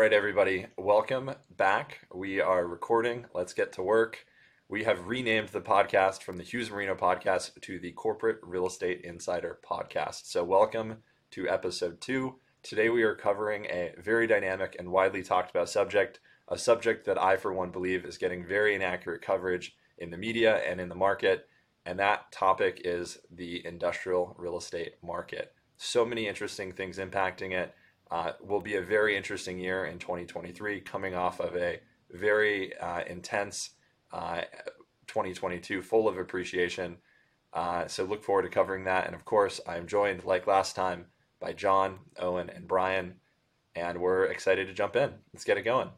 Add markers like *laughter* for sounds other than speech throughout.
Right, everybody, welcome back. We are recording. Let's get to work. We have renamed the podcast from the Hughes Marino podcast to the Corporate Real Estate Insider podcast. So, welcome to episode two. Today, we are covering a very dynamic and widely talked about subject, a subject that I, for one, believe is getting very inaccurate coverage in the media and in the market. And that topic is the industrial real estate market. So many interesting things impacting it. Uh, will be a very interesting year in 2023, coming off of a very uh, intense uh, 2022 full of appreciation. Uh, so look forward to covering that. And of course, I am joined, like last time, by John, Owen, and Brian. And we're excited to jump in. Let's get it going.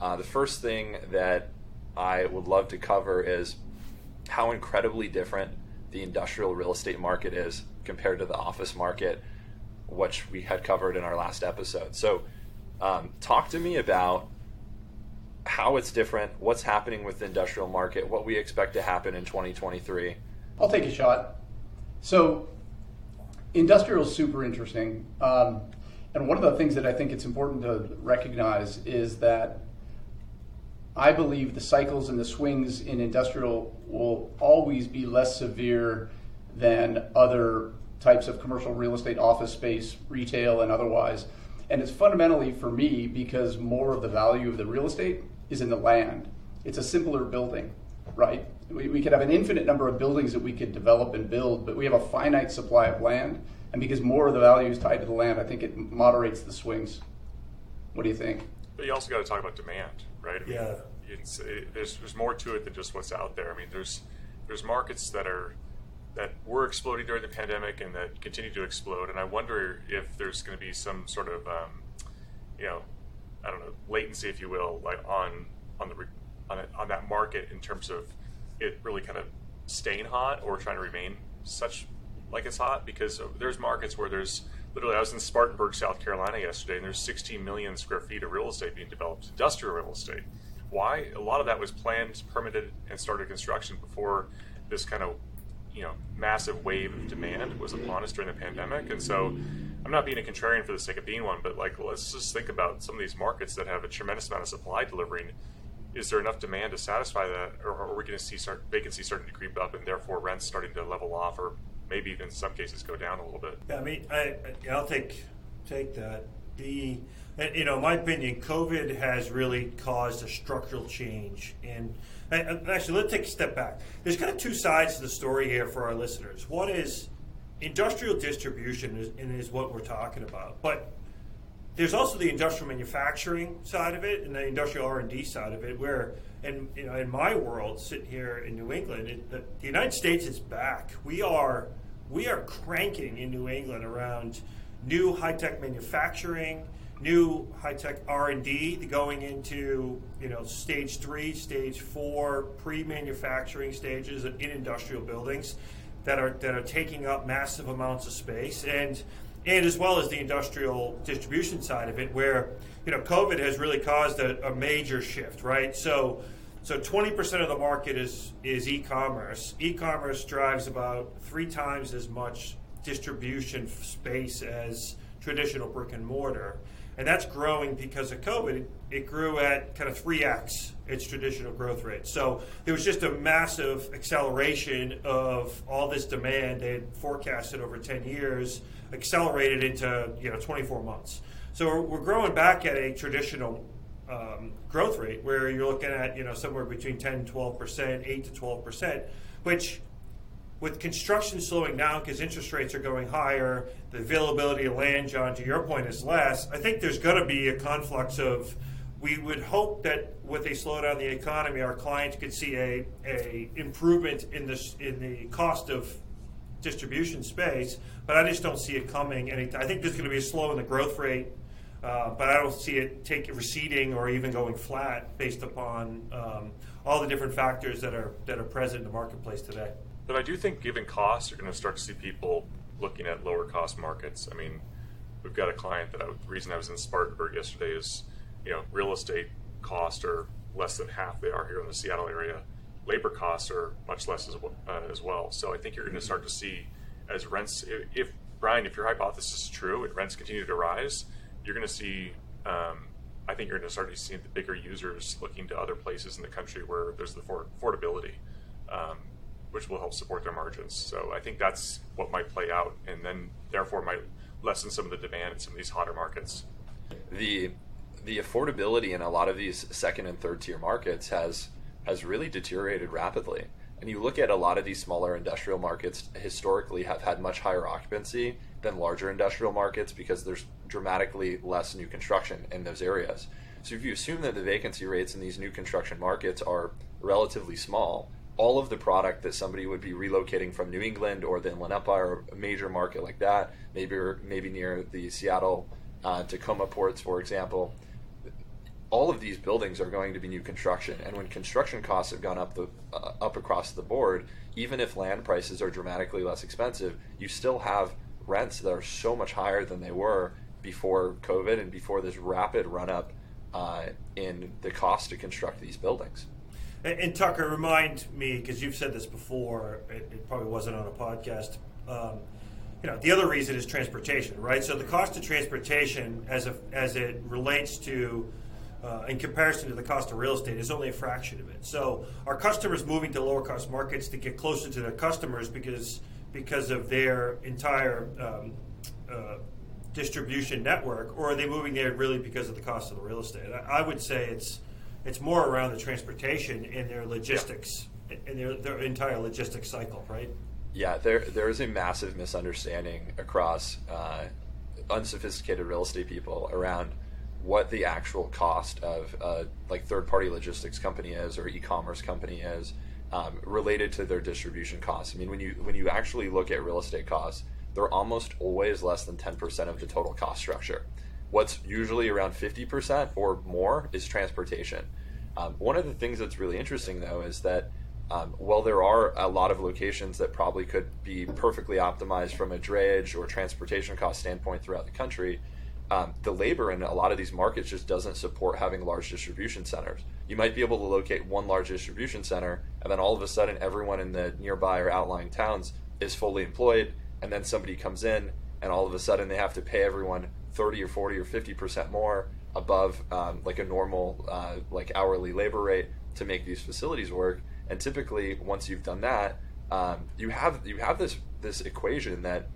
Uh, the first thing that I would love to cover is how incredibly different the industrial real estate market is compared to the office market, which we had covered in our last episode. So, um, talk to me about how it's different, what's happening with the industrial market, what we expect to happen in 2023. I'll take a shot. So, industrial is super interesting. Um, and one of the things that I think it's important to recognize is that I believe the cycles and the swings in industrial will always be less severe than other types of commercial real estate, office space, retail, and otherwise. And it's fundamentally for me because more of the value of the real estate is in the land. It's a simpler building, right? We, we could have an infinite number of buildings that we could develop and build, but we have a finite supply of land. And because more of the value is tied to the land, I think it moderates the swings. What do you think? But you also got to talk about demand, right? I mean, Yeah. It's, it, there's there's more to it than just what's out there. I mean, there's there's markets that are that were exploding during the pandemic and that continue to explode. And I wonder if there's going to be some sort of um, you know I don't know latency, if you will, like on on the on, it, on that market in terms of it really kind of staying hot or trying to remain such like it's hot because there's markets where there's literally I was in Spartanburg, South Carolina yesterday, and there's 16 million square feet of real estate being developed, industrial real estate. Why? A lot of that was planned, permitted, and started construction before this kind of you know massive wave of demand was upon us during the pandemic. And so, I'm not being a contrarian for the sake of being one, but like let's just think about some of these markets that have a tremendous amount of supply delivering. Is there enough demand to satisfy that, or are we going to see start, vacancy starting to creep up, and therefore rents starting to level off, or maybe even in some cases go down a little bit? Yeah, I mean, I, I'll take take that. The you know, my opinion, COVID has really caused a structural change. And, and uh, actually, let's take a step back. There's kind of two sides to the story here for our listeners. One is industrial distribution, is, is what we're talking about, but there's also the industrial manufacturing side of it and the industrial R&D side of it where and you know in my world sitting here in New England it, the, the United States is back we are we are cranking in New England around new high-tech manufacturing new high-tech R&D going into you know stage 3 stage 4 pre-manufacturing stages in industrial buildings that are that are taking up massive amounts of space and and as well as the industrial distribution side of it, where you know COVID has really caused a, a major shift, right? So, so 20% of the market is is e-commerce. E-commerce drives about three times as much distribution space as traditional brick and mortar, and that's growing because of COVID. It grew at kind of 3x its traditional growth rate. So there was just a massive acceleration of all this demand they had forecasted over 10 years accelerated into you know 24 months. So we're, we're growing back at a traditional um, growth rate where you're looking at you know somewhere between 10 and 12 percent, 8 to 12 percent, which with construction slowing down because interest rates are going higher, the availability of land, John, to your point, is less. I think there's going to be a conflux of. We would hope that with a slowdown in the economy, our clients could see a, a improvement in this in the cost of distribution space, but I just don't see it coming. Any, I think there's going to be a slow in the growth rate, uh, but I don't see it take receding or even going flat based upon um, all the different factors that are that are present in the marketplace today. But I do think, given costs, you're going to start to see people looking at lower cost markets. I mean, we've got a client that I, the reason I was in Spartanburg yesterday is, you know, real estate costs are less than half they are here in the Seattle area. Labor costs are much less as, well- uh, as well. So I think you're going to start to see as rents, if, if Brian, if your hypothesis is true and rents continue to rise, you're going to see um, I think you're going to start to see the bigger users looking to other places in the country where there's the affordability, um, which will help support their margins. So I think that's what might play out, and then therefore might lessen some of the demand in some of these hotter markets. The the affordability in a lot of these second and third tier markets has has really deteriorated rapidly. And you look at a lot of these smaller industrial markets historically have had much higher occupancy than larger industrial markets because there's dramatically less new construction in those areas. So if you assume that the vacancy rates in these new construction markets are relatively small, all of the product that somebody would be relocating from New England or the Inland Empire, or a major market like that, maybe maybe near the Seattle uh, Tacoma ports, for example, all of these buildings are going to be new construction, and when construction costs have gone up the uh, up across the board, even if land prices are dramatically less expensive, you still have rents that are so much higher than they were before COVID and before this rapid run up uh, in the cost to construct these buildings. And, and Tucker, remind me because you've said this before. It, it, probably wasn't on a podcast. Um, you know, the other reason is transportation, right? So the cost of transportation, as a, as it relates to uh, in comparison to the cost of real estate is only a fraction of it. So our customers moving to lower cost markets to get closer to their customers because because of their entire um, uh, distribution network, or are they moving there really because of the cost of the real estate? I, I would say it's it's more around the transportation and their logistics and their, their entire logistics cycle, right? Yeah, there there is a massive misunderstanding across uh, unsophisticated real estate people around what the actual cost of uh, like third party logistics company is or e-commerce company is um, related to their distribution costs. I mean, when you when you actually look at real estate costs, they're almost always less than ten percent of the total cost structure. What's usually around fifty percent or more is transportation. Um, one of the things that's really interesting though is that um, while there are a lot of locations that probably could be perfectly optimized from a drayage or transportation cost standpoint throughout the country, um, the labor in a lot of these markets just doesn't support having large distribution centers. You might be able to locate one large distribution center, and then all of a sudden, everyone in the nearby or outlying towns is fully employed, and then somebody comes in, and all of a sudden, they have to pay everyone 30 or 40 or 50 percent more above um, like a normal uh, like hourly labor rate to make these facilities work. And typically, once you've done that, um, you have you have this this equation that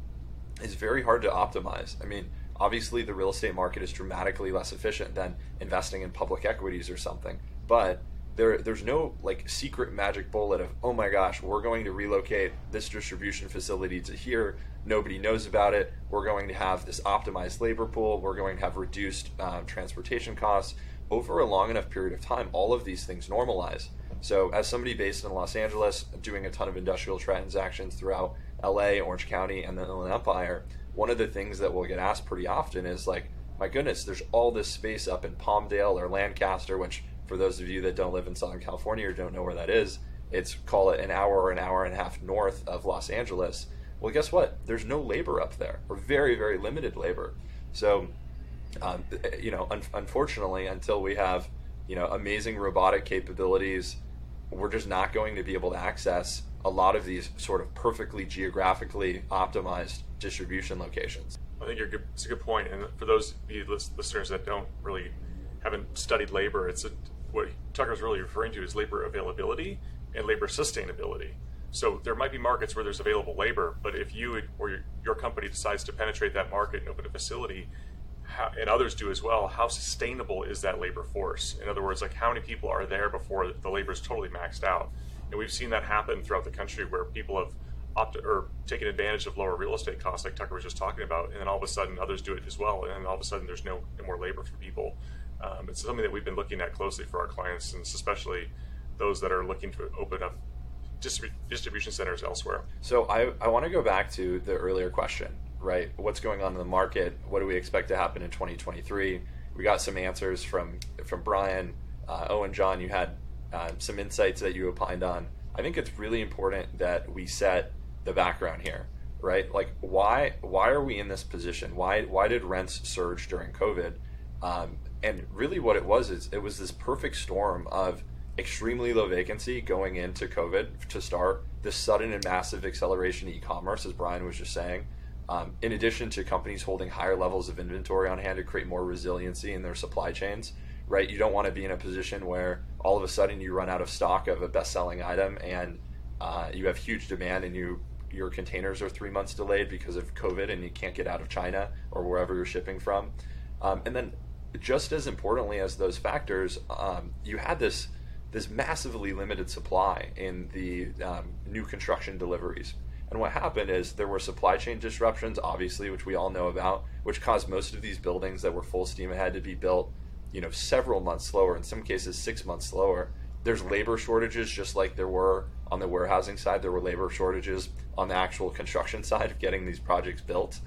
is very hard to optimize. I mean Obviously, the real estate market is dramatically less efficient than investing in public equities or something. But there, there's no like secret magic bullet of oh my gosh, we're going to relocate this distribution facility to here. Nobody knows about it. We're going to have this optimized labor pool. We're going to have reduced um, transportation costs over a long enough period of time. All of these things normalize. So, as somebody based in Los Angeles, doing a ton of industrial transactions throughout LA, Orange County, and the Inland Empire, one of the things that we'll get asked pretty often is like, my goodness, there's all this space up in Palmdale or Lancaster, which for those of you that don't live in Southern California or don't know where that is, it's call it an hour or an hour and a half north of Los Angeles. Well, guess what? There's no labor up there, or very, very limited labor. So, um, you know, un- unfortunately, until we have, you know, amazing robotic capabilities, we're just not going to be able to access a lot of these sort of perfectly geographically optimized distribution locations. I think good, it's a good point. And for those of you listeners that don't really haven't studied labor, it's a, what Tucker's really referring to is labor availability and labor sustainability. So there might be markets where there's available labor, but if you or your, company decides to penetrate that market and open a facility, how, and others do as well, how sustainable is that labor force? In other words, like how many people are there before the labor is totally maxed out? And we've seen that happen throughout the country where people have opted or taken advantage of lower real estate costs, like Tucker was just talking about, and then all of a sudden others do it as well, and then all of a sudden there's no, no more labor for people. Um, it's something that we've been looking at closely for our clients, and especially those that are looking to open up distribution centers elsewhere. So I, I want to go back to the earlier question, right? What's going on in the market? What do we expect to happen in 2023? We got some answers from from Brian, uh, Owen, John. You had uh, some insights that you opined on. I think it's really important that we set the background here, right? Like, why why are we in this position? Why why did rents surge during COVID? Um, and really, what it was is it was this perfect storm of extremely low vacancy going into COVID to start, this sudden and massive acceleration in e-commerce, as Brian was just saying, Um, in addition to companies holding higher levels of inventory on hand to create more resiliency in their supply chains, right? You don't want to be in a position where all of a sudden you run out of stock of a best-selling item and uh, you have huge demand and you your containers are three months delayed because of COVID and you can't get out of China or wherever you're shipping from. Um, and then, just as importantly as those factors, um, you had this this massively limited supply in the um, new construction deliveries. And what happened is there were supply chain disruptions, obviously, which we all know about, which caused most of these buildings that were full steam ahead to be built, you know, several months slower. In some cases, six months slower. There's labor shortages, just like there were on the warehousing side. There were labor shortages on the actual construction *laughs* side of getting these projects built.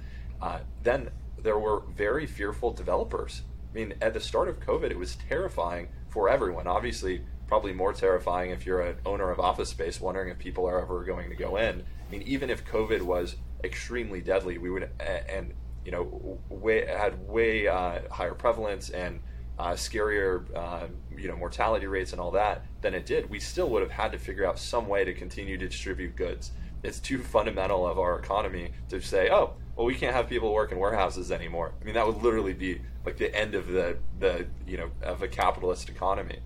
Uh, then there were very fearful developers. I mean, at the start of COVID, it was terrifying for everyone. Obviously, probably more terrifying if you're an owner of office space wondering if people are ever going to go in. I mean, even if COVID was extremely deadly, we would and you know way had way uh, higher prevalence and uh, scarier uh, you know mortality rates and all that than it did. We still would have had to figure out some way to continue to distribute goods. It's too fundamental of our economy to say, oh, well, we can't have people work in warehouses anymore. I mean, that would literally be like the end of the the you know of a capitalist economy.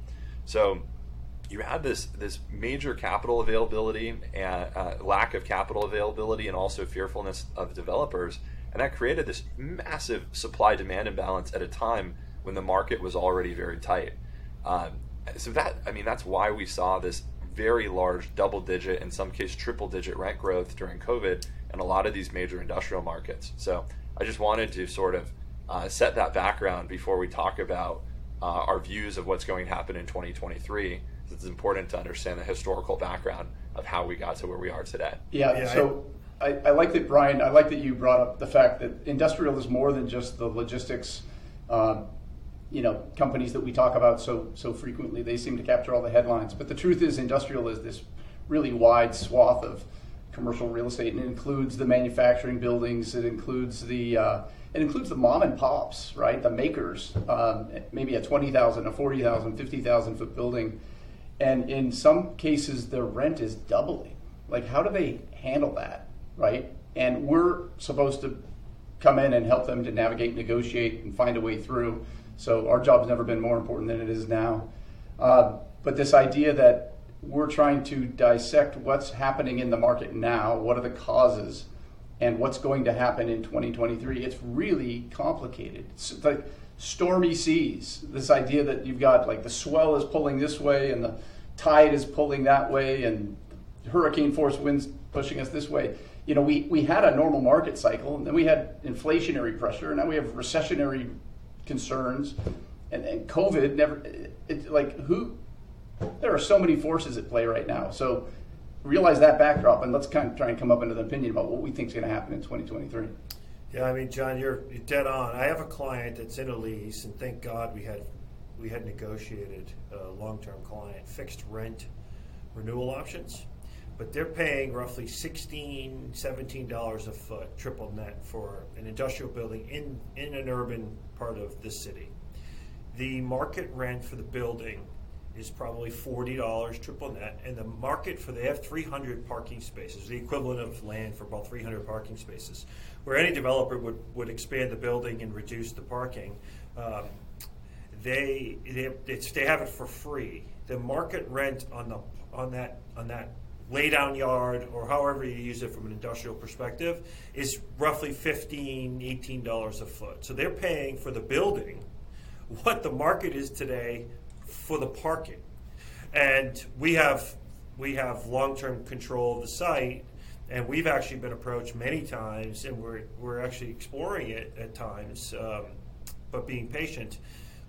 So you had this this major capital availability and uh, lack of capital availability, and also fearfulness of developers, and that created this massive supply demand imbalance at a time when the market was already very tight. Um, so that I mean that's why we saw this very large double digit, in some case triple digit rent growth during COVID in a lot of these major industrial markets. So I just wanted to sort of uh, set that background before we talk about uh, our views of what's going to happen in 2023 it's important to understand the historical background of how we got to where we are today. Yeah. yeah so I, I, like that, Brian. I like that you brought up the fact that industrial is more than just the logistics. Um, you know, companies that we talk about so so frequently. They seem to capture all the headlines, but the truth is, industrial is this really wide swath of commercial real estate, and it includes the manufacturing buildings. It includes the uh, it includes the mom and pops, right? The makers, um, maybe a 20,000, a 40,000, 50,000 foot building and in some cases their rent is doubling. Like, how do they handle that, right? And we're supposed to come in and help them to navigate, negotiate, and find a way through. So our job's never been more important than it is now. Uh, but this idea that we're trying to dissect what's happening in the market now, what are the causes, and what's going to happen in 2023, it's really complicated. It's like stormy seas. This idea that you've got like the swell is pulling this way and the tide is pulling that way and hurricane force winds pushing us this way. You know, we, we had a normal market cycle and then we had inflationary pressure and now we have recessionary concerns and, and COVID never, it, like who, there are so many forces at play right now. So realize that backdrop and let's kind of try and come up with an opinion about what we think is going to happen in 2023. Yeah, I mean, John, you're, you're dead on. I have a client that's in a lease, and thank God we had we had negotiated a long-term client fixed rent renewal options, but they're paying roughly 16 $17 a foot triple net for an industrial building in, in an urban part of the city. The market rent for the building is probably $40 triple net, and the market for they have 300 parking spaces, the equivalent of land for about 300 parking spaces, where any developer would, would expand the building and reduce the parking. Um, they they, they have it for free. The market rent on the on that on that laydown yard or however you use it from an industrial perspective is roughly 15 18 dollars a foot. So they're paying for the building what the market is today for the parking. And we have we have long-term control of the site and we've actually been approached many times and we're, we're actually exploring it at times um, but being patient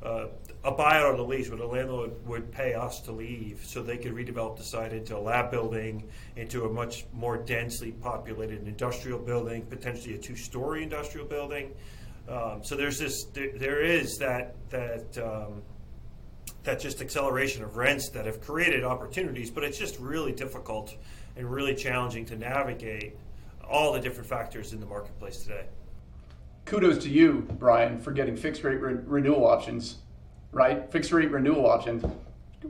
uh, a buyout of the lease where the landlord would pay us to leave so they could redevelop the site into a lab building, into a much more densely populated industrial building, potentially a two-story industrial building. Um, so there's this, there, there is that that um, that just acceleration of rents that have created opportunities, but it's just really difficult and really challenging to navigate all the different factors in the marketplace today kudos to you, Brian, for getting fixed rate re- renewal options, right? Fixed rate renewal options,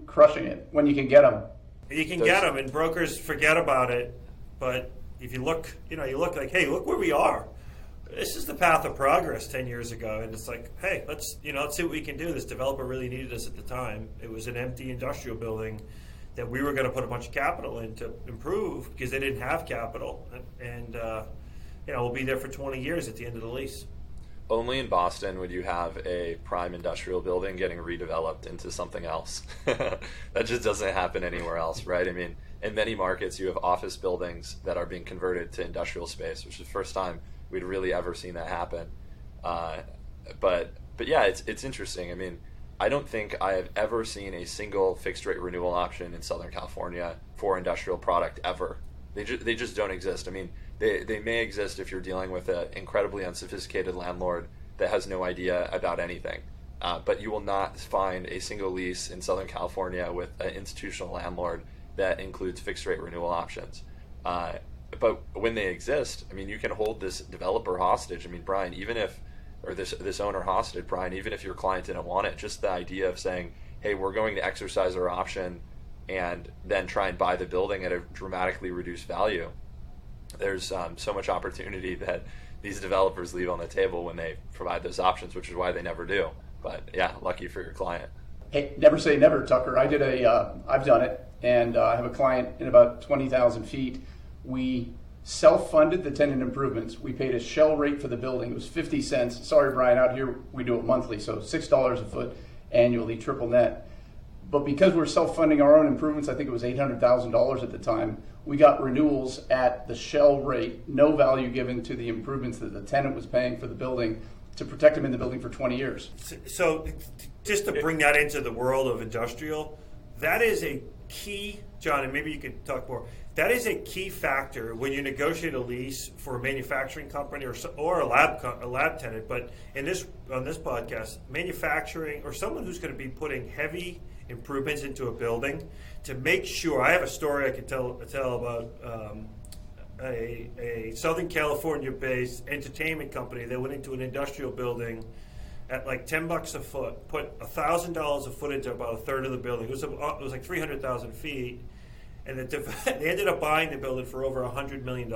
crushing it when you can get them. You can get them, and brokers forget about it. But if you look, you know, you look like, hey, look where we are. This is the path of progress 10 years ago and it's like hey let's you know let's see what we can do this developer really needed us at the time it was an empty industrial building that we were going to put a bunch of capital in to improve because they didn't have capital and uh, you know we'll be there for 20 years at the end of the lease only in Boston would you have a prime industrial building getting redeveloped into something else. *laughs* that just doesn't happen anywhere else, right? I mean, in many markets, you have office buildings that are being converted to industrial space, which is the first time we'd really ever seen that happen. Uh, but but yeah, it's it's interesting. I mean, I don't think I have ever seen a single fixed rate renewal option in Southern California for industrial product ever. They just they just don't exist. I mean, they they may exist if you're dealing with an incredibly unsophisticated landlord that has no idea about anything. Uh, but you will not find a single lease in Southern California with an institutional landlord that includes fixed rate renewal options. Uh, but when they exist, I mean, you can hold this developer hostage. I mean, Brian, even if, or this this owner hostage, Brian, even if your client didn't want it, just the idea of saying, "Hey, we're going to exercise our option," and then try and buy the building at a dramatically reduced value. There's um, so much opportunity *laughs* that these developers leave on the table when they provide those options, which is why they never do. But yeah, lucky for your client. Hey, never say never, Tucker. I did a, uh, I've done it, and uh, I have a client in about 20,000 feet we self-funded the tenant improvements. We paid a shell rate for the building. It was 50 cents. Sorry, Brian, out here we do it monthly, so $6 a foot annually, triple net. But because we're self-funding our own improvements, I think it was $800,000 at the time, we got renewals at the shell rate, no value given to the improvements that the tenant was paying for the building to protect them in the building for 20 years. So, just to bring that into the world of industrial, that is a key, John, and maybe you could talk more. That is a key factor when you negotiate a lease for a manufacturing company or or a lab a lab tenant. But in this on this podcast, manufacturing or someone who's going to be putting heavy improvements into a building to make sure. I have a story I could tell tell about. Um, a, a Southern California based entertainment company that went into an industrial building at like 10 bucks a foot, put $1,000 a foot into about a third of the building. It was, it was like 300,000 feet and the *laughs* they ended up buying the building for over $100 million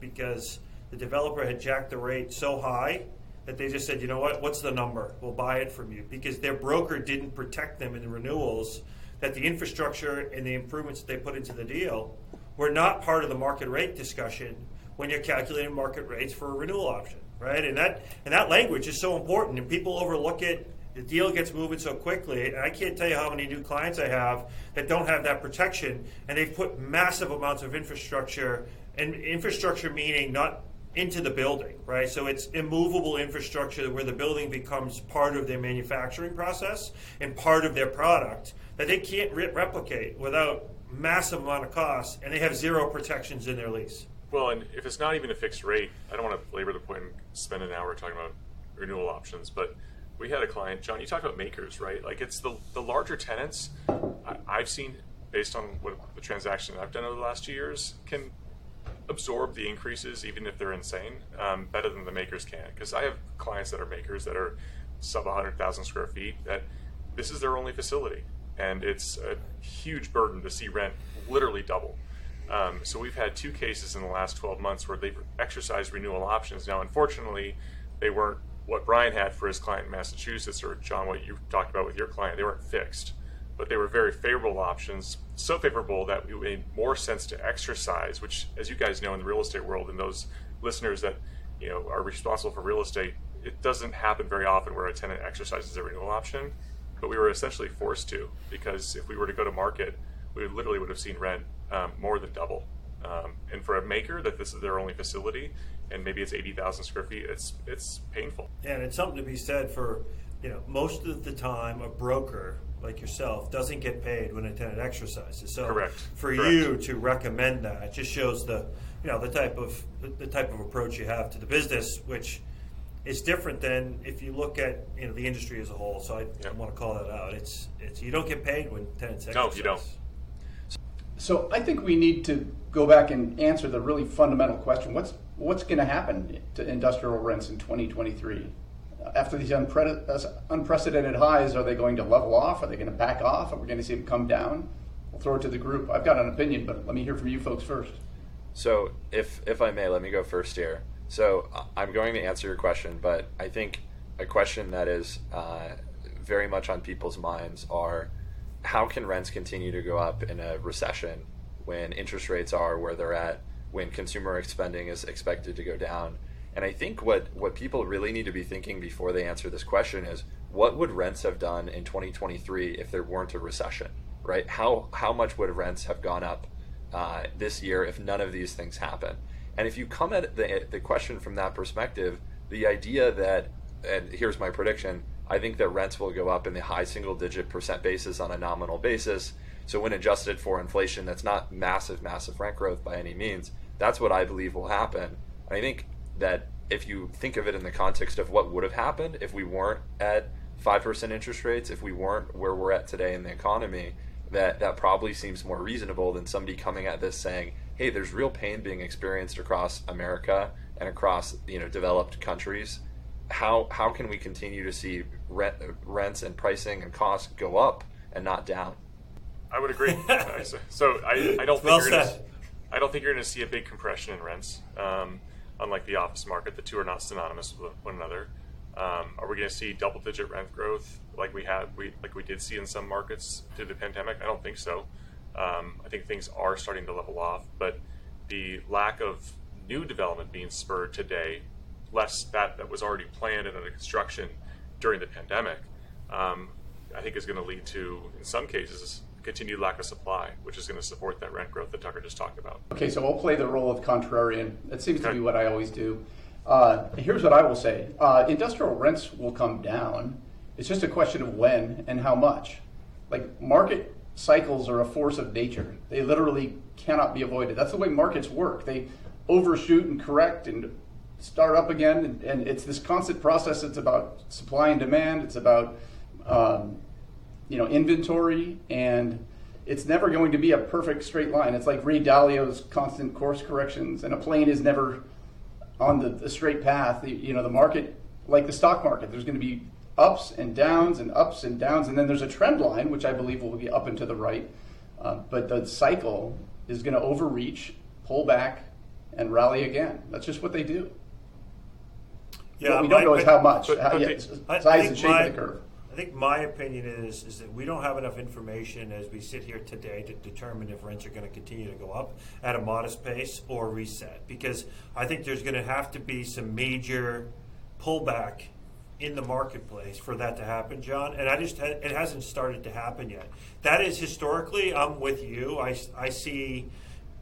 because the developer had jacked the rate so high that they just said, you know what, what's the number? We'll buy it from you. Because their broker didn't protect them in the renewals, that the infrastructure and the improvements that they put into the deal were not part of the market rate discussion when you're calculating market rates for a renewal option, right? And that, and that language is so important, and people overlook it the deal gets moving so quickly. And I can't tell you how many new clients I have that don't have that protection, and they've put massive amounts of infrastructure, and infrastructure meaning not into the building, right? So it's immovable infrastructure where the building becomes part of their manufacturing process and part of their product that they can't re- replicate without massive amount of costs, and they have zero protections in their lease. Well, and if it's not even a fixed rate, I don't want to labor the point and spend an hour talking about renewal options, but we had a client, John. You talked about makers, right? Like it's the the larger tenants. I, have seen based on what the transaction I've done over the last two years can absorb the increases, even if they're insane, um, better than the makers can. Because I have clients that are makers that are sub 100,000 square feet. That this is their only facility, and it's a huge burden to see rent literally double. Um, so we've had two cases in the last 12 months where they've exercised renewal options. Now, unfortunately, they weren't what Brian had for his client in Massachusetts, or John, what you talked about with your client, they weren't fixed, but they were very favorable options. So favorable that it made more sense to exercise. Which, as you guys know, in the real estate world, and those listeners that you know are responsible for real estate, it doesn't happen very often where a tenant exercises a renewal option. But we were essentially forced to because if we were to go to market, we literally would have seen rent um, more than double. Um, and for a maker that this is their only facility, and maybe it's 80,000 square feet, it's it's painful. And it's something to be said for, you know, most of the time a broker like yourself doesn't get paid when a tenant exercises. So Correct. for Correct. you to recommend that it just shows the you know the type of the type of approach you have to the business, which is different than if you look at you know the industry as a whole. So I, yep. want to call that out. It's it's you don't get paid when tenants exercise. No, you don't. So I think we need to go back and answer the really fundamental question: What's what's going to happen to industrial rents in 2023? After these unpre- uh, unprecedented highs, are they going to level off? Are they going to back off? Are we going to see them come down? We'll throw it to the group. I've got an opinion, but let me hear from you folks first. So, if if I may, let me go first here. So uh, I'm going to answer your question, but I think a question that is uh, very much on people's minds are how can rents continue to go up in a recession when interest rates are where they're at, when consumer spending is expected to go down? And I think what, what people really need to be thinking before they answer this question is what would rents have done in 2023 if there weren't a recession, right? How, how much would rents have gone up uh, this year if none of these things happen? And if you come at the, the question from that perspective, the idea that, and here's my prediction, I think that rents will go up in the high single digit percent basis on a nominal basis. So when adjusted for inflation, that's not massive, massive rent growth by any means. That's what I believe will happen. I think that if you think of it in the context of what would have happened if we weren't at 5% interest rates, if we weren't where we're at today in the economy, that that probably seems more reasonable than somebody coming at this saying, "Hey, there's real pain being experienced across America and across, you know, developed countries. How how can we continue to see rent, rents and pricing and costs go up and not down?" I would agree. *laughs* so, I, I don't think well you're gonna. I don't think you're going to see a big compression in rents. Um, unlike the office market, the two are not synonymous with one another. Um, are we going to see double-digit rent growth like we had, we like we did see in some markets through the pandemic? I don't think so. Um, I think things are starting to level off, but the lack of new development being spurred today, less that that was already planned and under construction during the pandemic, um, I think is going to lead to, in some cases, continued lack of supply, which is going to support that rent growth that Tucker just talked about. Okay, so I'll play the role of contrarian. That seems to be what I always do. Uh, here's what I will say uh, industrial rents will come down. It's just a question of when and how much. Like, market cycles are a force of nature, they literally cannot be avoided. That's the way markets work. They overshoot and correct and start up again, and, and it's this constant process. It's about supply and demand, it's about um, you know inventory and it's never going to be a perfect straight line. It's like ray dalio's constant course corrections and a plane is never on the, the straight path. The- you know the market like the stock market there's going to be ups and downs and ups and downs and then there's a trend line which i believe will be up and to the right. Uh, but the cycle is going to overreach pull back and rally again. That's just what they do what we don't know is how much but- how, yeah, I- size and shape my- of the curve I think my opinion is is that we don't have enough information as we sit here today to determine if rents are going to continue to go up at a modest pace or reset. Because I think there's going to have to be some major pullback in the marketplace for that to happen, John. And I just it hasn't started to happen yet. That is historically, I'm with you. I I see,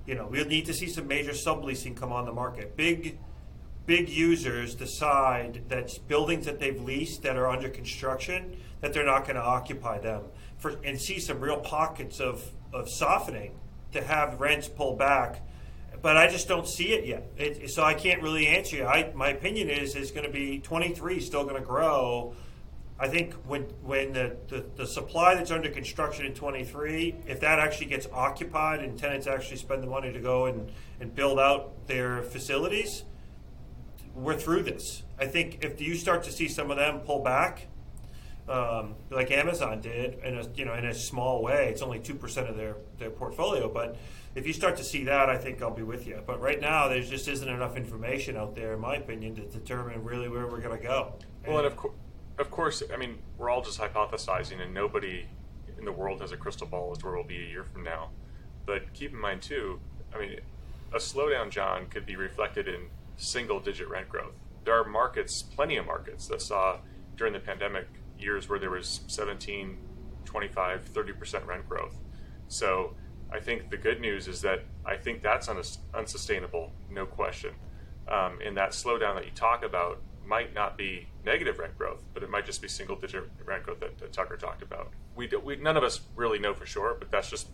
you know, we'll need to see some major subleasing come on the market. Big big users decide that buildings that they've leased that are under construction that they're not going to occupy them for and see some real pockets of, of softening to have rents pull back but I just don't see it yet. It, so I can't really answer you. I, my opinion is is going to be 23 still going to grow. I think when when the, the, the supply that's under construction in 23, if that actually gets occupied and tenants actually spend the money to go and, and build out their facilities, we're through this. I think if you start to see some of them pull back, um, like Amazon did, in a you know in a small way, it's only two percent of their their portfolio. But if you start to see that, I think I'll be with you. But right now, there just isn't enough information out there, in my opinion, to determine really where we're going to go. Well, and of, of course, I mean, we're all just hypothesizing, and nobody in the world has a crystal ball as to where we'll be a year from now. But keep in mind, too, I mean, a slowdown, John, could be reflected in single digit rent growth. There are markets, plenty of markets, that saw during the pandemic years where there was 17, 25, 30% rent growth. So I think the good news is that I think that's unsustainable, no question. Um, and that slowdown that you talk about might not be negative rent growth, but it might just be single digit rent growth that, that Tucker talked about. We, do, we none of us really know for sure, but that's just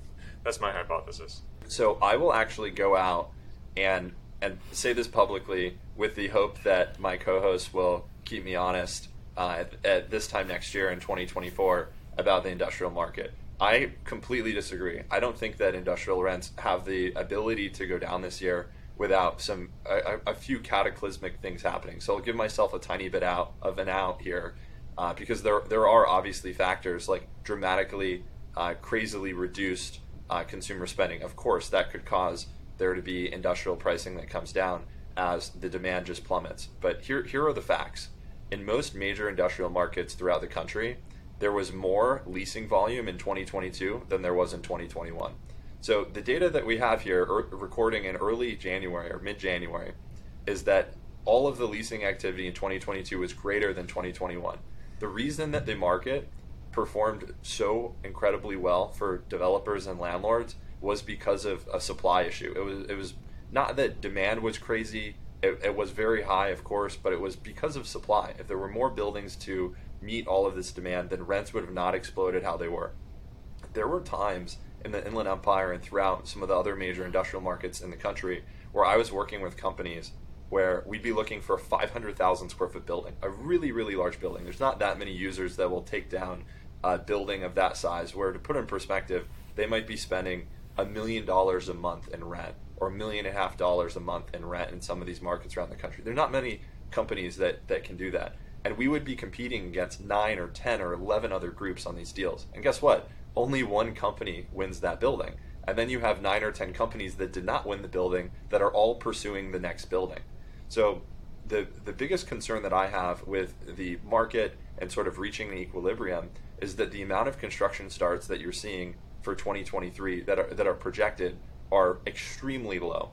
that's my hypothesis. So I will actually go out and and say this publicly with the hope that my co-host will keep me honest uh, at, this time next year in 2024 about the industrial market. I completely disagree. I don't think that industrial rents have the ability to go down this year without some a, a- a few cataclysmic things happening. So I'll give myself a tiny bit out of an out here uh, because there there are obviously factors like dramatically, uh, crazily reduced uh, consumer spending. Of course, that could cause there to be industrial pricing that comes down. as the demand just plummets. But here, here are the facts. In most major industrial markets throughout the country, there was more leasing volume in 2022 than there was in 2021. So the data that we have here, er, recording in early January or mid January, is that all of the leasing activity in 2022 was greater than 2021. The reason that the market performed so incredibly well for developers and landlords was because of a supply issue. It was it was not that demand was crazy. It, it, was very high, of course, but it was because of supply. If there were more buildings to meet all of this demand, then rents would have not exploded how they were. There were times in the Inland Empire and throughout some of the other major industrial markets in the country where I was working with companies where we'd be looking for a 500,000 square foot building, a really, really large building. There's not that many users that will take down a building of that size, where to put in perspective, they might be spending a million dollars a month in rent or a million and a half dollars a month in rent in some of these markets around the country. There are not many companies that, that can do that. And we would be competing against nine or 10 or 11 other groups on these deals. And guess what? Only one company wins that building. And then you have nine or 10 companies that did not win the building that are all pursuing the next building. So the, the biggest concern that I have with the market and sort of reaching the equilibrium is that the amount of construction starts that you're seeing for 2023 that are that are projected are extremely low,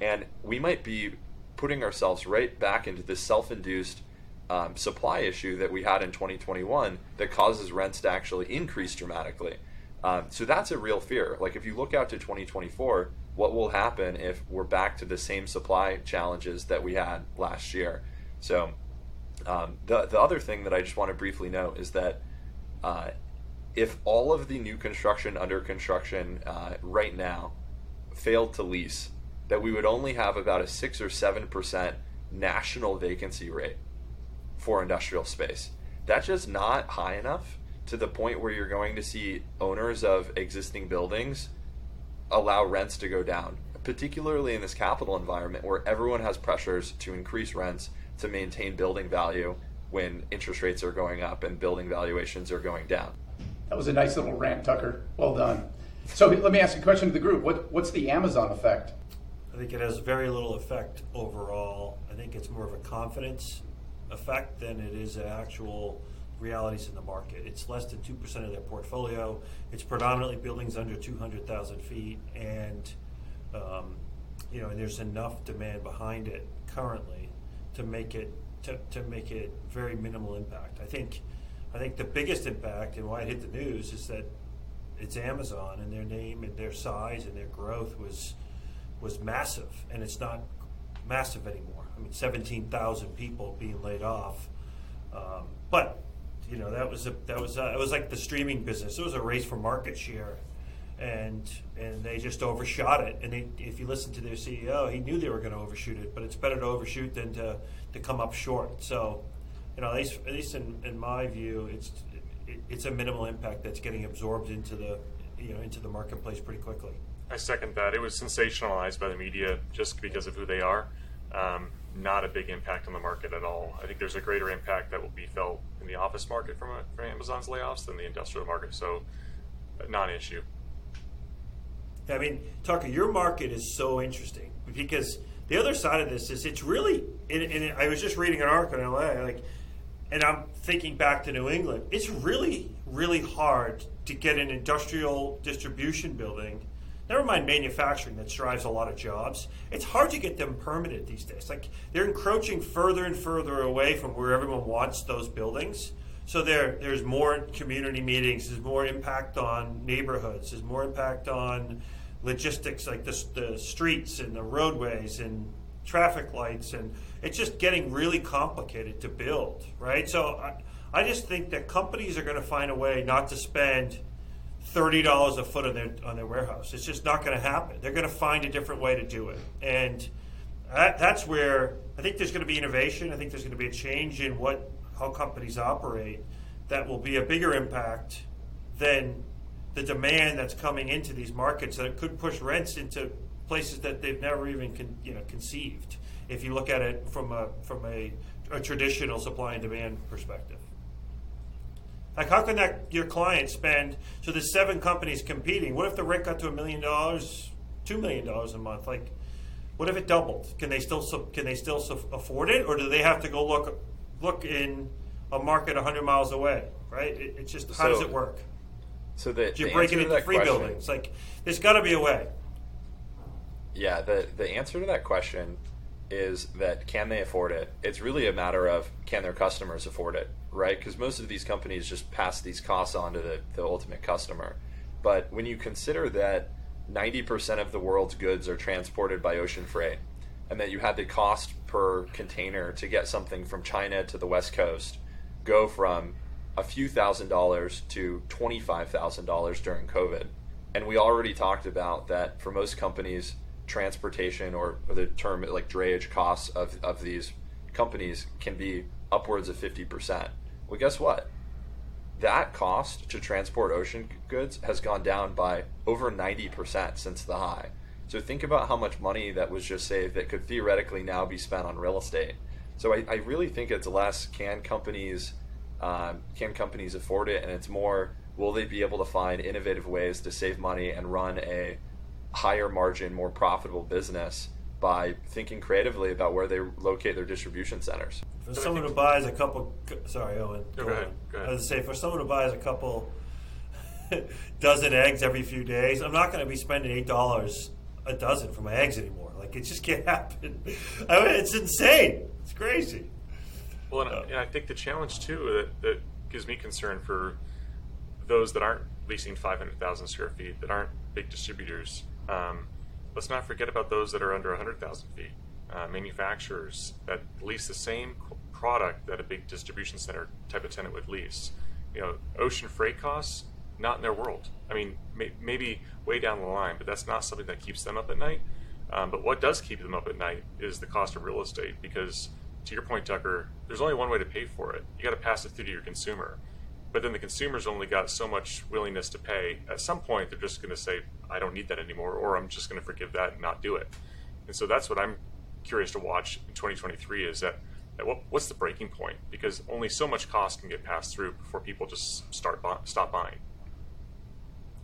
and we might be putting ourselves right back into this self-induced um, supply issue that we had in 2021 that causes rents to actually increase dramatically. Um, so that's a real fear. Like if you look out to 2024, what will happen if we're back to the same supply challenges that we had last year? So um, the the other thing that I just want to briefly note is that uh, if all of the new construction under construction uh, right now failed to lease, that we would only have about a six or seven percent national vacancy rate for industrial space. That's just not high enough to the point where you're going to see owners of existing buildings allow rents to go down, particularly in this capital environment where everyone has pressures to increase rents to maintain building value when interest rates are going up and building valuations are going down. That was a nice little rant, Tucker. Well done. So let me ask a question to the group. What, what's the Amazon effect? I think it has very little effect overall. I think it's more of a confidence effect than it is actual realities in the market. It's less than 2% of their portfolio. It's predominantly buildings under 200,000 feet, and um, you know, and there's enough demand behind it currently to make it to, to make it very minimal impact. I think I think the biggest impact and why it hit the news is that it's Amazon and their name and their size and their growth was was massive, and it's not massive anymore. I mean, seventeen thousand people being laid off, um, but you know that was a that was a, it was like the streaming business. It was a race for market share, and and they just overshot it. And they, if you listen to their CEO, he knew they were going to overshoot it, but it's better to overshoot than to to come up short. So you know, at least, at least in, in my view, it's it, it's a minimal impact that's getting absorbed into the you know into the marketplace pretty quickly. I second that. It was sensationalized by the media just because of who they are. Um, not a big impact on the market at all. I think there's a greater impact that will be felt in the office market from, a, from Amazon's layoffs than the industrial market. So, non-issue. I mean, Tucker, your market is so interesting because the other side of this is it's really. And, and I was just reading an article in LA, like and I'm thinking back to New England, it's really, really hard to get an industrial distribution building, never mind manufacturing that drives a lot of jobs. It's hard to get them permitted these days. Like they're encroaching further and further away from where everyone wants those buildings. So there, there's more community meetings, there's more impact on neighborhoods, there's more impact on logistics like the, the streets and the roadways and traffic lights and it's just getting really complicated to build, right? So I, I just think that companies are going to find a way not to spend thirty dollars a foot on their on their warehouse. It's just not going to happen. They're going to find a different way to do it, and that, that's where I think there's going to be innovation. I think there's going to be a change in what how companies operate that will be a bigger impact than the demand that's coming into these markets that could push rents into places that they've never even con, you know conceived if you look at it from a from a, a traditional supply and demand perspective. Like, how can that your client spend? So there's seven companies competing. What if the rent got to a million dollars, two million dollars a month? Like, What if it doubled? Can they still can they still afford it, or do they have to go look look in a market 100 miles away? Right? It, it's just how so, does it work? So the, you the break it into free question, buildings. Like there's got to be a way. Yeah, the the answer to that question is that can they afford it? It's really a matter of can their customers afford it, right? Because most of these companies just pass these costs on to the, the ultimate customer. But when you consider that 90% of the world's goods are transported by ocean freight, and that you had the cost per container to get something from China to the West Coast go from a few thousand dollars to $25,000 during COVID. And we already talked about that for most companies, transportation or, or the term like drayage costs of, of these companies can be upwards of 50%. Well, guess what? That cost to transport ocean goods has gone down by over 90% since the high. So think about how much money that was just saved that could theoretically now be spent on real estate. So I, I really think it's less can companies um, can companies afford it, and it's more will they be able to find innovative ways to save money and run a higher margin, more profitable business by thinking creatively about where they locate their distribution centers. For someone who buys a couple, sorry, Owen. Go, go ahead. Go ahead. I was say for someone who buys a couple *laughs* dozen eggs every few days, I'm not going to be spending eight dollars a dozen for my eggs anymore. Like it just can't *laughs* happen. I mean, it's insane. It's crazy. Well, and, uh, and I think the challenge too that, that gives me concern for those that aren't leasing 500,000 square feet, that aren't big distributors um, let's not forget about those that are under 100,000 feet. Uh, manufacturers that lease the same product that a big distribution center type of tenant would lease. You know, ocean freight costs, not in their world. I mean, may, maybe way down the line, but that's not something that keeps them up at night. Um, but what does keep them up at night is the cost of real estate because, to your point, Tucker, there's only one way to pay for it. You got to pass it through to your consumer. But then the consumer's only got so much willingness to pay. At some point, they're just going to say, I don't need that anymore, or I'm just going to forgive that and not do it. And so that's what I'm curious to watch in 2023 is that, that what, what's the breaking point? Because only so much cost can get passed through before people just start stop buying.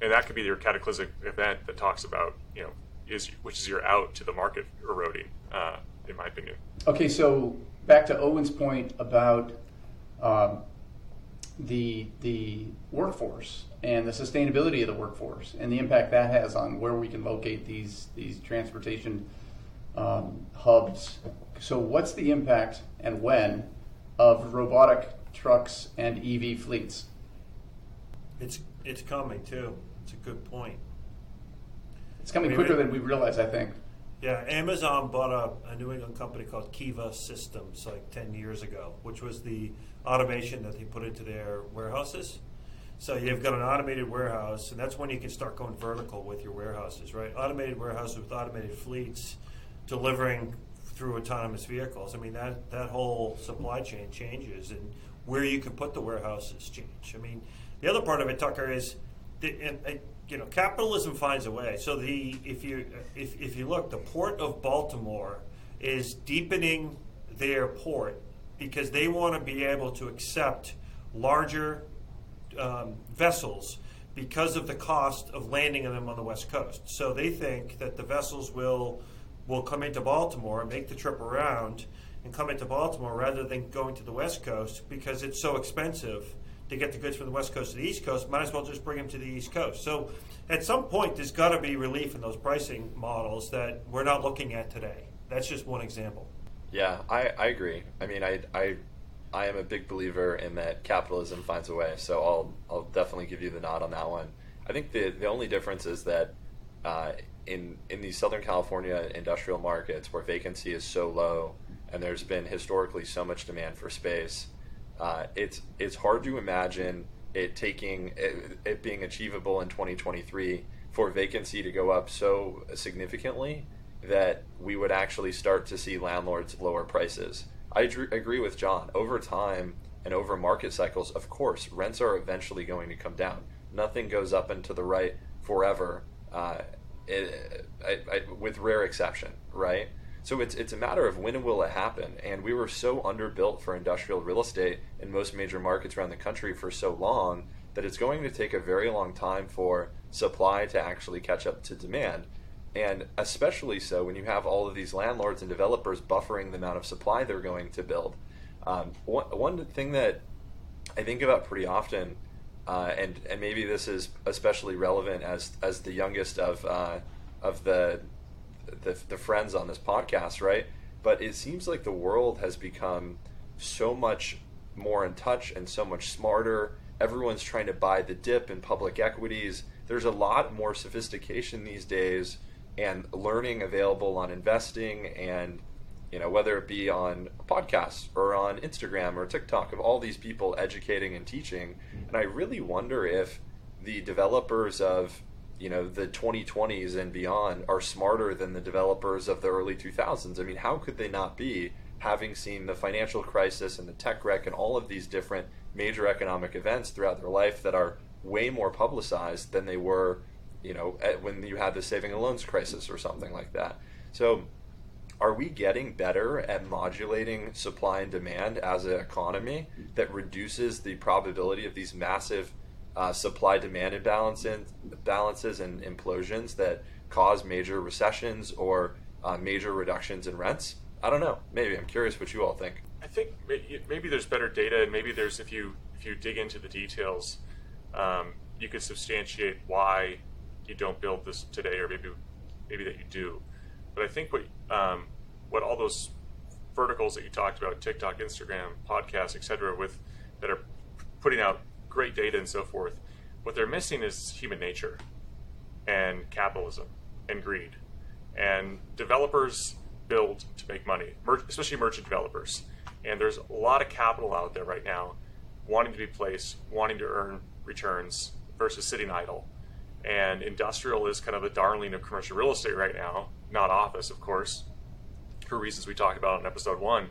And that could be your cataclysmic event that talks about, you know, is which is your out to the market eroding, uh, in my opinion. Okay, so back to Owen's point about um, the the workforce and the sustainability of the workforce and the impact that has on where we can locate these these transportation um, hubs. So, what's the impact and when of robotic trucks and EV fleets? It's it's coming too. It's a good point. It's coming I mean, quicker than we realize, I think. Yeah, Amazon bought a, a New England company called Kiva Systems like 10 years ago, which was the automation that they put into their warehouses. So you've got an automated warehouse, and that's when you can start going vertical with your warehouses, right? Automated warehouses with automated fleets delivering through autonomous vehicles. I mean, that, that whole supply chain changes, and where you can put the warehouses change. I mean, the other part of it, Tucker, is the, and, you know capitalism finds a way. So the if you if, if you look, the port of Baltimore is deepening their port because they want to be able to accept larger um, vessels because of the cost of landing them on the west coast. So they think that the vessels will will come into Baltimore, and make the trip around, and come into Baltimore rather than going to the west coast because it's so expensive to get the goods from the west coast to the east coast. Might as well just bring them to the east coast. So at some point, there's got to be relief in those pricing models that we're not looking at today. That's just one example. Yeah, I, I agree. I mean, I, I I am a big believer in that capitalism finds a way. So I'll I'll definitely give you the nod on that one. I think the the only difference is that uh, in in these Southern California industrial markets where vacancy is so low and there's been historically so much demand for space, uh, it's it's hard to imagine it taking it, it being achievable in 2023 for vacancy to go up so significantly that we would actually start to see landlords lower prices. I agree with John. Over time and over market cycles, of course, rents are eventually going to come down. Nothing goes up and to the right forever, uh, it, I, I, with rare exception, right? So it's it's a matter of when will it happen. And we were so underbuilt for industrial real estate in most major markets around the country for so long that it's going to take a very long time for supply to actually catch up to demand. and especially so when you have all of these landlords and developers buffering the amount of supply they're going to build. Um, one, one thing that I think about pretty often, uh, and and maybe this is especially relevant as as the youngest of uh, of the, the the friends on this podcast, right? But it seems like the world has become so much more in touch and so much smarter. Everyone's trying to buy the dip in public equities. There's a lot more sophistication these days and learning available on investing and you know whether it be on podcasts or on Instagram or TikTok of all these people educating and teaching and I really wonder if the developers of you know the 2020s and beyond are smarter than the developers of the early 2000s I mean how could they not be having seen the financial crisis and the tech wreck and all of these different major economic events throughout their life that are way more publicized than they were you know, when you had the saving and loans crisis or something like that. So, are we getting better at modulating supply and demand as an economy that reduces the probability of these massive uh, supply demand imbalances, balances and implosions that cause major recessions or uh, major reductions in rents? I don't know. Maybe I'm curious what you all think. I think maybe there's better data, and maybe there's if you if you dig into the details, um, you could substantiate why you don't build this today, or maybe maybe that you do. But I think what um, what all those verticals that you talked about, TikTok, Instagram, podcasts, etc., with that are putting out great data and so forth, what they're missing is human nature and capitalism and greed. And developers build to make money, especially merchant developers. And there's a lot of capital out there right now wanting to be placed, wanting to earn returns versus sitting idle and industrial is kind of a darling of commercial real estate right now, not office, of course, for reasons we talked about in episode one.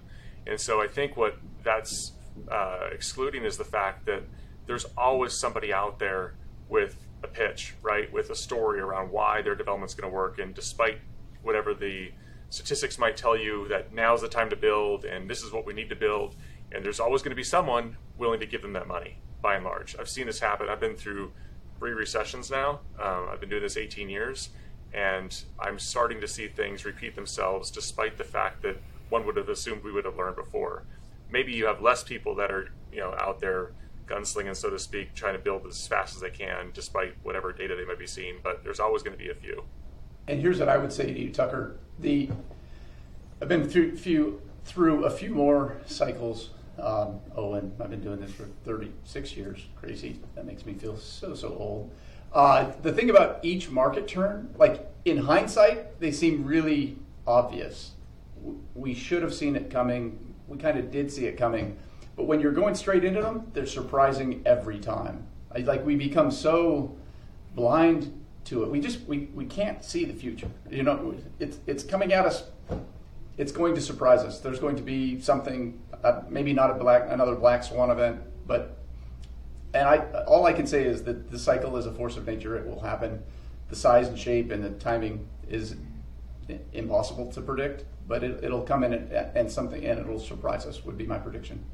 And so I think what that's uh, excluding is the fact that there's always somebody out there with a pitch, right, with a story around why their development's going to work. And despite whatever the statistics might tell you that now's the time to build and this is what we need to build, and there's always going to be someone willing to give them that money by and large. I've seen this happen. I've been through three recessions now. Um, I've been doing this 18 years, and I'm starting to see things repeat themselves despite the fact that one would have assumed we would have learned before. Maybe you have less people that are you know out there gunslinging, so to speak, trying to build as fast as they can, despite whatever data they might be seeing. But there's always going to be a few. And here's what I would say to you, Tucker. The I've been through few through a few more cycles um, oh, and I've been doing this for 36 years. Crazy. That makes me feel so, so old. Uh, the thing about each market turn, like in hindsight, they seem really obvious. We should have seen it coming. We kind of did see it coming. But when you're going straight into them, they're surprising every time. I, like we become so blind to it. We just we, we can't see the future. You know, it's it's coming at us. It's going to surprise us. There's going to be something uh, maybe not a black another black swan event, but and I all I can say is that the cycle is a force of nature. It will happen. The size and shape and the timing is impossible to predict, but it, will come in and, and, something and it'll surprise us. Would be my prediction.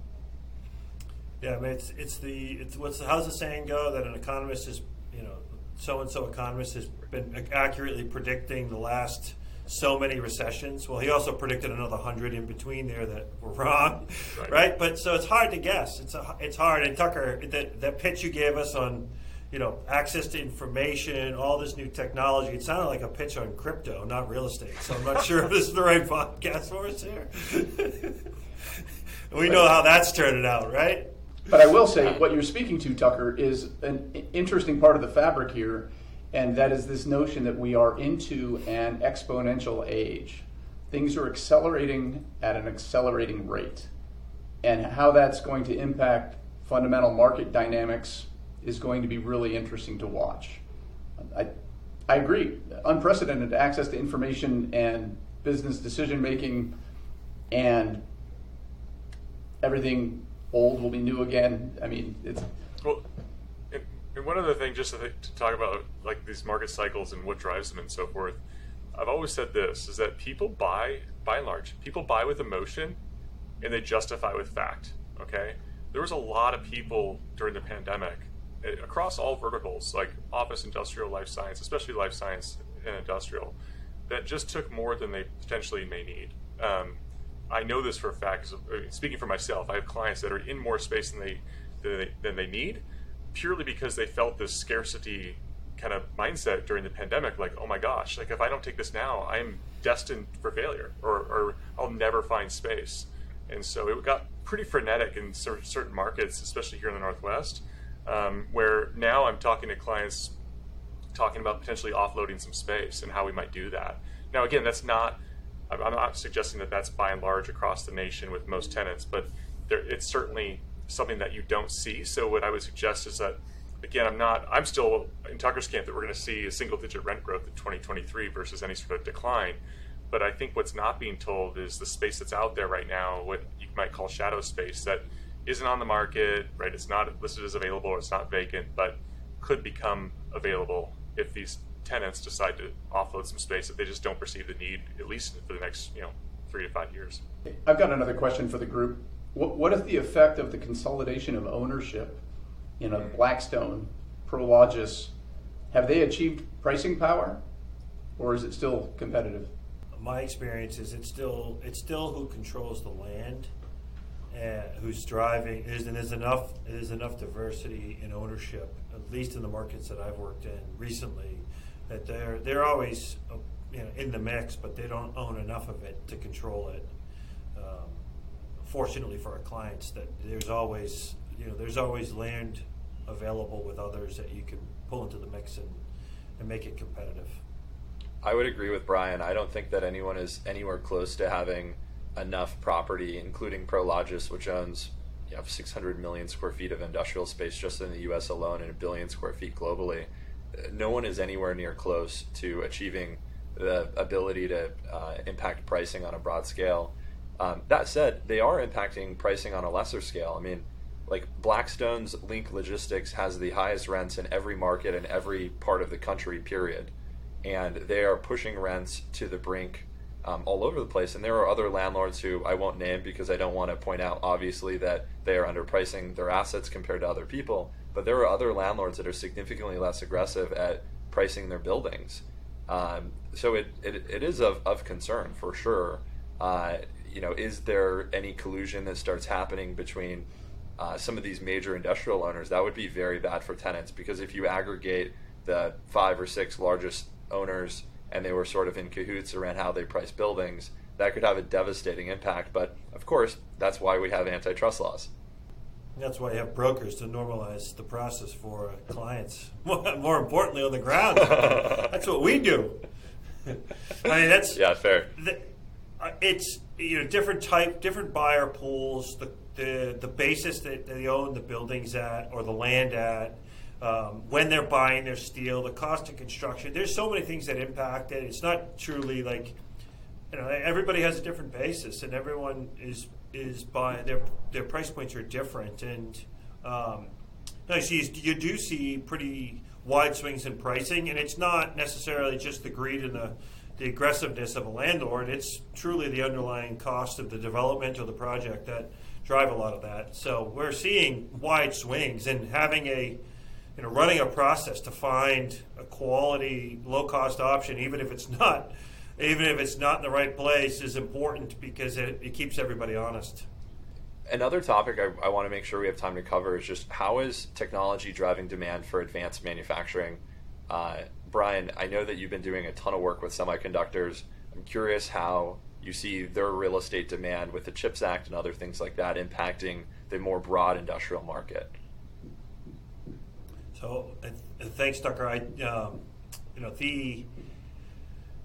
Yeah, I mean it's it's the it's what's the, how's the saying go that an economist is you know so and so economist has been accurately predicting the last so many recessions. Well, he also predicted another hundred in between there that were wrong, right? *laughs* right? But so it's hard to guess. It's a, it's hard. And Tucker, that that pitch you gave us on, you know, access to information, all this new technology. It sounded like a pitch on crypto, not real estate. So I'm not *laughs* sure if this is the right podcast for us here. *laughs* we know how that's turning out, right? But I will say, what you're speaking to, Tucker, is an interesting part of the fabric here and that is this notion that we are into an exponential age. Things are accelerating at an accelerating rate. And how that's going to impact fundamental market dynamics is going to be really interesting to watch. I, I agree. Unprecedented access to information and business decision making, and everything old will be new again. I mean, it's. Well, and one other thing, just to, to talk about like these market cycles and what drives them and so forth. I've always said this: is that people buy, by and large, people buy with emotion, and they justify with fact. Okay, there was a lot of people during the pandemic eh, across all verticals, like office, industrial, life science, especially life science and industrial, that just took more than they potentially may need. Um, I know this for a fact. Speaking for myself, I have clients that are in more space than they than they, than they need, purely because they felt this scarcity kind of mindset during the pandemic. Like, oh my gosh, like if I don't take this now, I'm destined for failure, or, or I'll never find space. And so it got pretty frenetic in certain markets, especially here in the Northwest, um, where now I'm talking to clients talking about potentially offloading some space and how we might do that. Now, again, that's not, I'm not suggesting that that's by and large across the nation with most tenants, but there, it's certainly something that you don't see. So, what I would suggest is that, again, I'm not, I'm still in Tucker's camp that we're going to see a single digit rent growth in 2023 versus any sort of decline. But I think what's not being told is the space that's out there right now, what you might call shadow space, that isn't on the market, right? It's not listed as available, or it's not vacant, but could become available if these tenants decide to offload some space that they just don't perceive the need, at least for the next you know three to five years. I've got another question for the group. What, what is the effect of the consolidation of ownership in a mm. Blackstone, Prologis? Have they achieved pricing power, or is it still competitive? My experience is it's still it's still who controls the land, uh, who's driving. Is and there's enough there's enough diversity in ownership at least in the markets that I've worked in recently, that they're they're always uh, you know in the mix, but they don't own enough of it to control it. Um, fortunately for our clients, that there's always you know there's always land available with others that you can pull into the mix and, and make it competitive. I would agree with Brian. I don't think that anyone is anywhere close to having enough property, including Prologis, which owns you have 600 million square feet of industrial space just in the U.S. alone, and a billion square feet globally. No one is anywhere near close to achieving the ability to uh, impact pricing on a broad scale. Um, that said, they are impacting pricing on a lesser scale. I mean, like Blackstone's Link Logistics has the highest rents in every market in every part of the country, period. And they are pushing rents to the brink um, all over the place. And there are other landlords who I won't name because I don't want to point out, obviously, that they are underpricing their assets compared to other people. But there are other landlords that are significantly less aggressive at pricing their buildings. Um, so it, it, it is of, of concern for sure. Uh, you know, is there any collusion that starts happening between uh, some of these major industrial owners? That would be very bad for tenants because if you aggregate the five or six largest owners and they were sort of in cahoots around how they price buildings, that could have a devastating impact. But of course, that's why we have antitrust laws. That's why you have brokers to normalize the process for uh, clients. *laughs* More importantly, on the ground, *laughs* that's what we do. *laughs* I mean, that's yeah, fair. The, uh, it's you know different type, different buyer pools, the the the basis that they own the buildings at or the land at um, when they're buying their steel, the cost of construction. There's so many things that impact it. It's not truly like you know everybody has a different basis, and everyone is is buying their their price points are different. And um, you, see, you do see pretty wide swings in pricing, and it's not necessarily just the greed and the the aggressiveness of a landlord. It's truly the underlying cost of the development of the project that drive a lot of that. So we're seeing wide swings, and having a you know, running a process to find a quality, low cost option, even if it's not, even if it's not in the right place, is important because it, it keeps everybody honest. Another topic I, I, want to make sure we have time to cover is just how is technology driving demand for advanced manufacturing? Uh, Brian, I know that you've been doing a ton of work with semiconductors. I'm curious how you see their real estate demand with the CHIPS Act and other things like that impacting the more broad industrial market. So thanks, Tucker. I, um, you know, the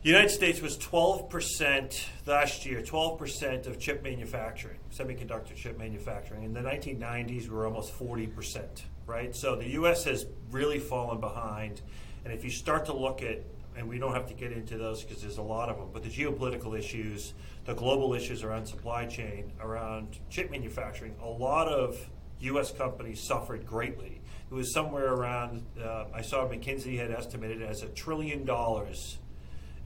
United States was 12% last year, 12% of chip manufacturing, semiconductor chip manufacturing. In the 1990s, we were almost 40%, right? So the U.S. has really fallen behind. And if you start to look at, and we don't have to get into those because there's a lot of them, but the geopolitical issues, the global issues around supply chain, around chip manufacturing, a lot of U.S. companies suffered greatly it was somewhere around, uh, I saw McKinsey had estimated as a trillion dollars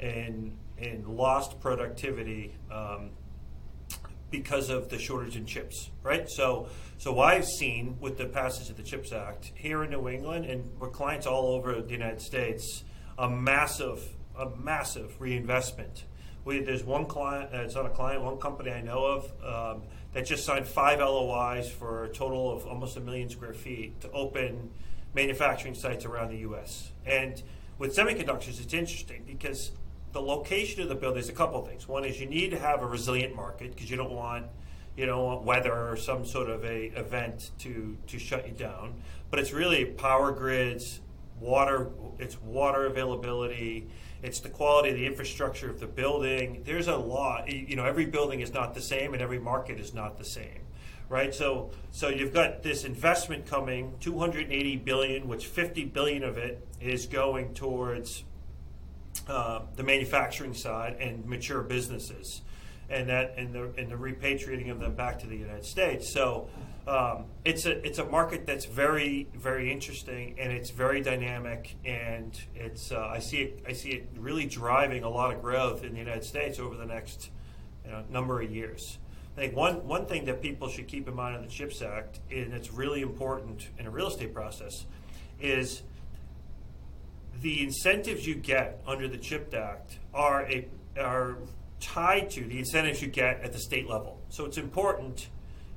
in, in lost productivity um, because of the shortage in chips, right? So, so I've seen with the passage of the CHIPS Act here in New England and with clients all over the United States, a massive a massive reinvestment. We, there's one client, uh, it's not a client, one company I know of um, that just signed five LOIs for a total of almost a million square feet to open manufacturing sites around the U.S. And with semiconductors, it's interesting because the location of the building is a couple of things. One is you need to have a resilient market because you don't want you know weather or some sort of a event to to shut you down. But it's really power grids, water, it's water availability, it's the quality of the infrastructure of the building. There's a lot. You know, every building is not the same, and every market is not the same right? So, so you've got this investment coming, 280 billion, which 50 billion of it is going towards uh, the manufacturing side and mature businesses, and that and the and the repatriating of them back to the United States. So. Um, it's a it's a market that's very very interesting and it's very dynamic and it's uh, I see it I see it really driving a lot of growth in the United States over the next you know, number of years. I think one, one thing that people should keep in mind on the CHIPS Act, and it's really important in a real estate process, is the incentives you get under the CHIPS Act are, a, are tied to the incentives you get at the state level. So it's important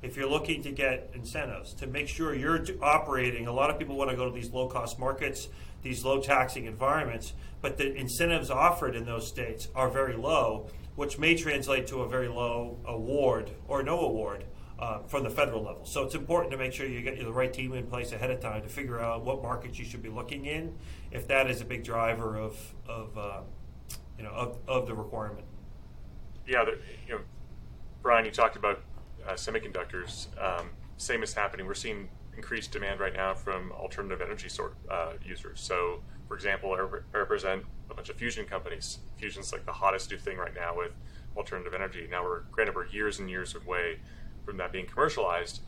if you're looking to get incentives to make sure you're operating. A lot of people want to go to these low cost markets, these low taxing environments, but the incentives offered in those states are very low which may translate to a very low award or no award uh, from the federal level. So it's important to make sure you get the right team in place ahead of time to figure out what markets you should be looking in, if that is a big driver of, of uh, you know, of, of the requirement. Yeah, you know, Brian, you talked about uh, semiconductors. Um, same is happening. We're seeing increased demand right now from alternative energy sort uh, users. So, for example, I represent a bunch of fusion companies. Fusion's like the hottest new thing right now with alternative energy. Now we're granted we're years and years away from that being commercialized,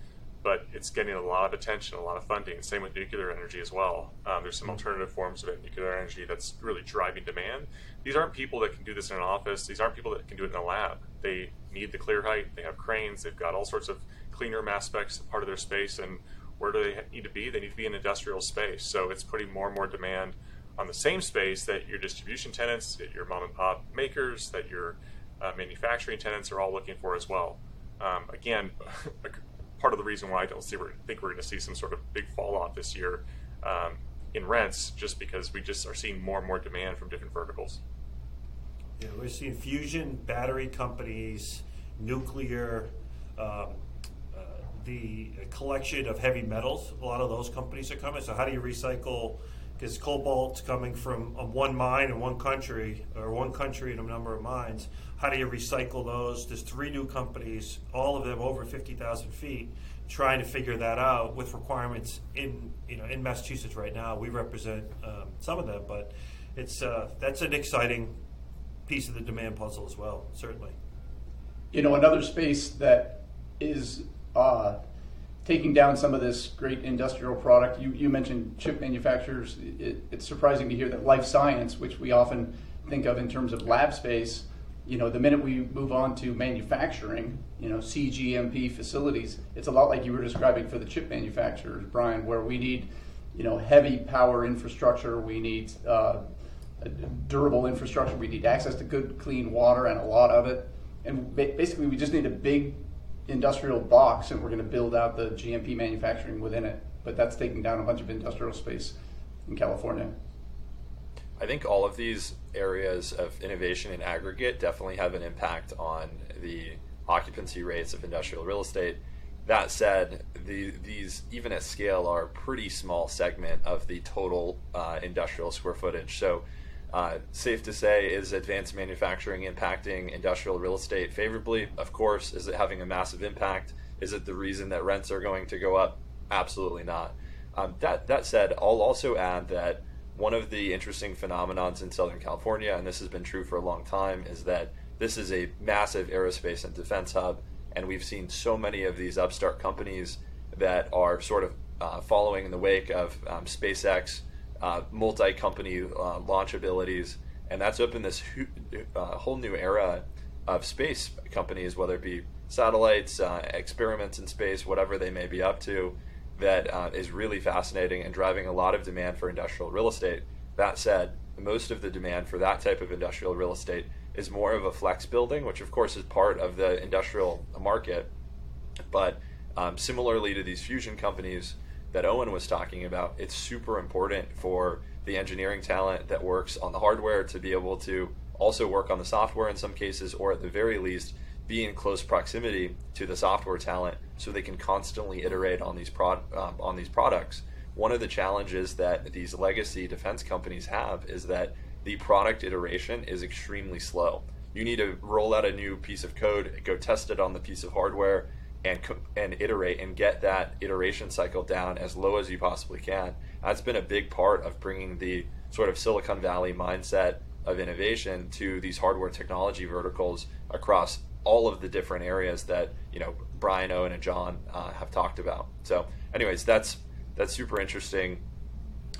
but it's getting a lot of attention, a lot of funding. Same with nuclear energy as well. Um, there's some alternative forms of nuclear energy that's really driving demand. These aren't people that can do this in an office. These aren't people that can do it in a lab. They need the clear height. They have cranes. They've got all sorts of clean room aspects part of their space. And where do they need to be? They need to be in industrial space. So it's putting more and more demand on the same space that your distribution tenants, that your mom and pop makers, that your uh, manufacturing tenants are all looking for as well. Um, again, *laughs* part of the reason why I don't see, we think we're going to see some sort of big fall off this year um, in rents, just because we just are seeing more and more demand from different verticals. Yeah, we're seeing fusion, battery companies, nuclear, um, uh, the collection of heavy metals. A lot of those companies are coming. So, how do you recycle? because cobalt's coming from one mine in one country or one country in a number of mines. How do you recycle those? There's three new companies, all of them over 50,000 feet, trying to figure that out with requirements in you know in Massachusetts right now. We represent um, some of them, but it's uh, that's an exciting piece of the demand puzzle as well, certainly. You know, another space that is uh, taking down some of this great industrial product. You, you mentioned chip manufacturers. It, it's surprising to hear that life science, which we often think of in terms of lab space, you know, the minute we move on to manufacturing, you know, CGMP facilities, it's a lot like you were describing for the chip manufacturers, Brian, where we need, you know, heavy power infrastructure, we need uh, durable infrastructure, we need access to good, clean water and a lot of it. And basically, we just need a big industrial box and we're going to build out the GMP manufacturing within it. But that's taking down a bunch of industrial space in California. I think all of these areas of innovation in aggregate definitely have an impact on the occupancy rates of industrial real estate. That said, the, these, even at scale, are a pretty small segment of the total uh, industrial square footage. So uh, safe to say, is advanced manufacturing impacting industrial real estate favorably? Of course. Is it having a massive impact? Is it the reason that rents are going to go up? Absolutely not. Um, that that said, I'll also add that one of the interesting phenomenons in Southern California, and this has been true for a long time, is that this is a massive aerospace and defense hub, and we've seen so many of these upstart companies that are sort of uh, following in the wake of um, SpaceX uh, multi-company uh, launch abilities, and that's opened this uh, whole new era of space companies, whether it be satellites, uh, experiments in space, whatever they may be up to, that uh, is really fascinating and driving a lot of demand for industrial real estate. That said, most of the demand for that type of industrial real estate is more of a flex building, which of course is part of the industrial market. But um, similarly to these fusion companies that Owen was talking about, it's super important for the engineering talent that works on the hardware to be able to also work on the software in some cases, or at the very least, be in close proximity to the software talent so they can constantly iterate on these prod, um, on these products. One of the challenges that these legacy defense companies have is that the product iteration is extremely slow. You need to roll out a new piece of code, go test it on the piece of hardware, and and iterate and get that iteration cycle down as low as you possibly can. That's been a big part of bringing the sort of Silicon Valley mindset of innovation to these hardware technology verticals across all of the different areas that you know Brian Owen and John uh, have talked about. So, anyways, that's that's super interesting.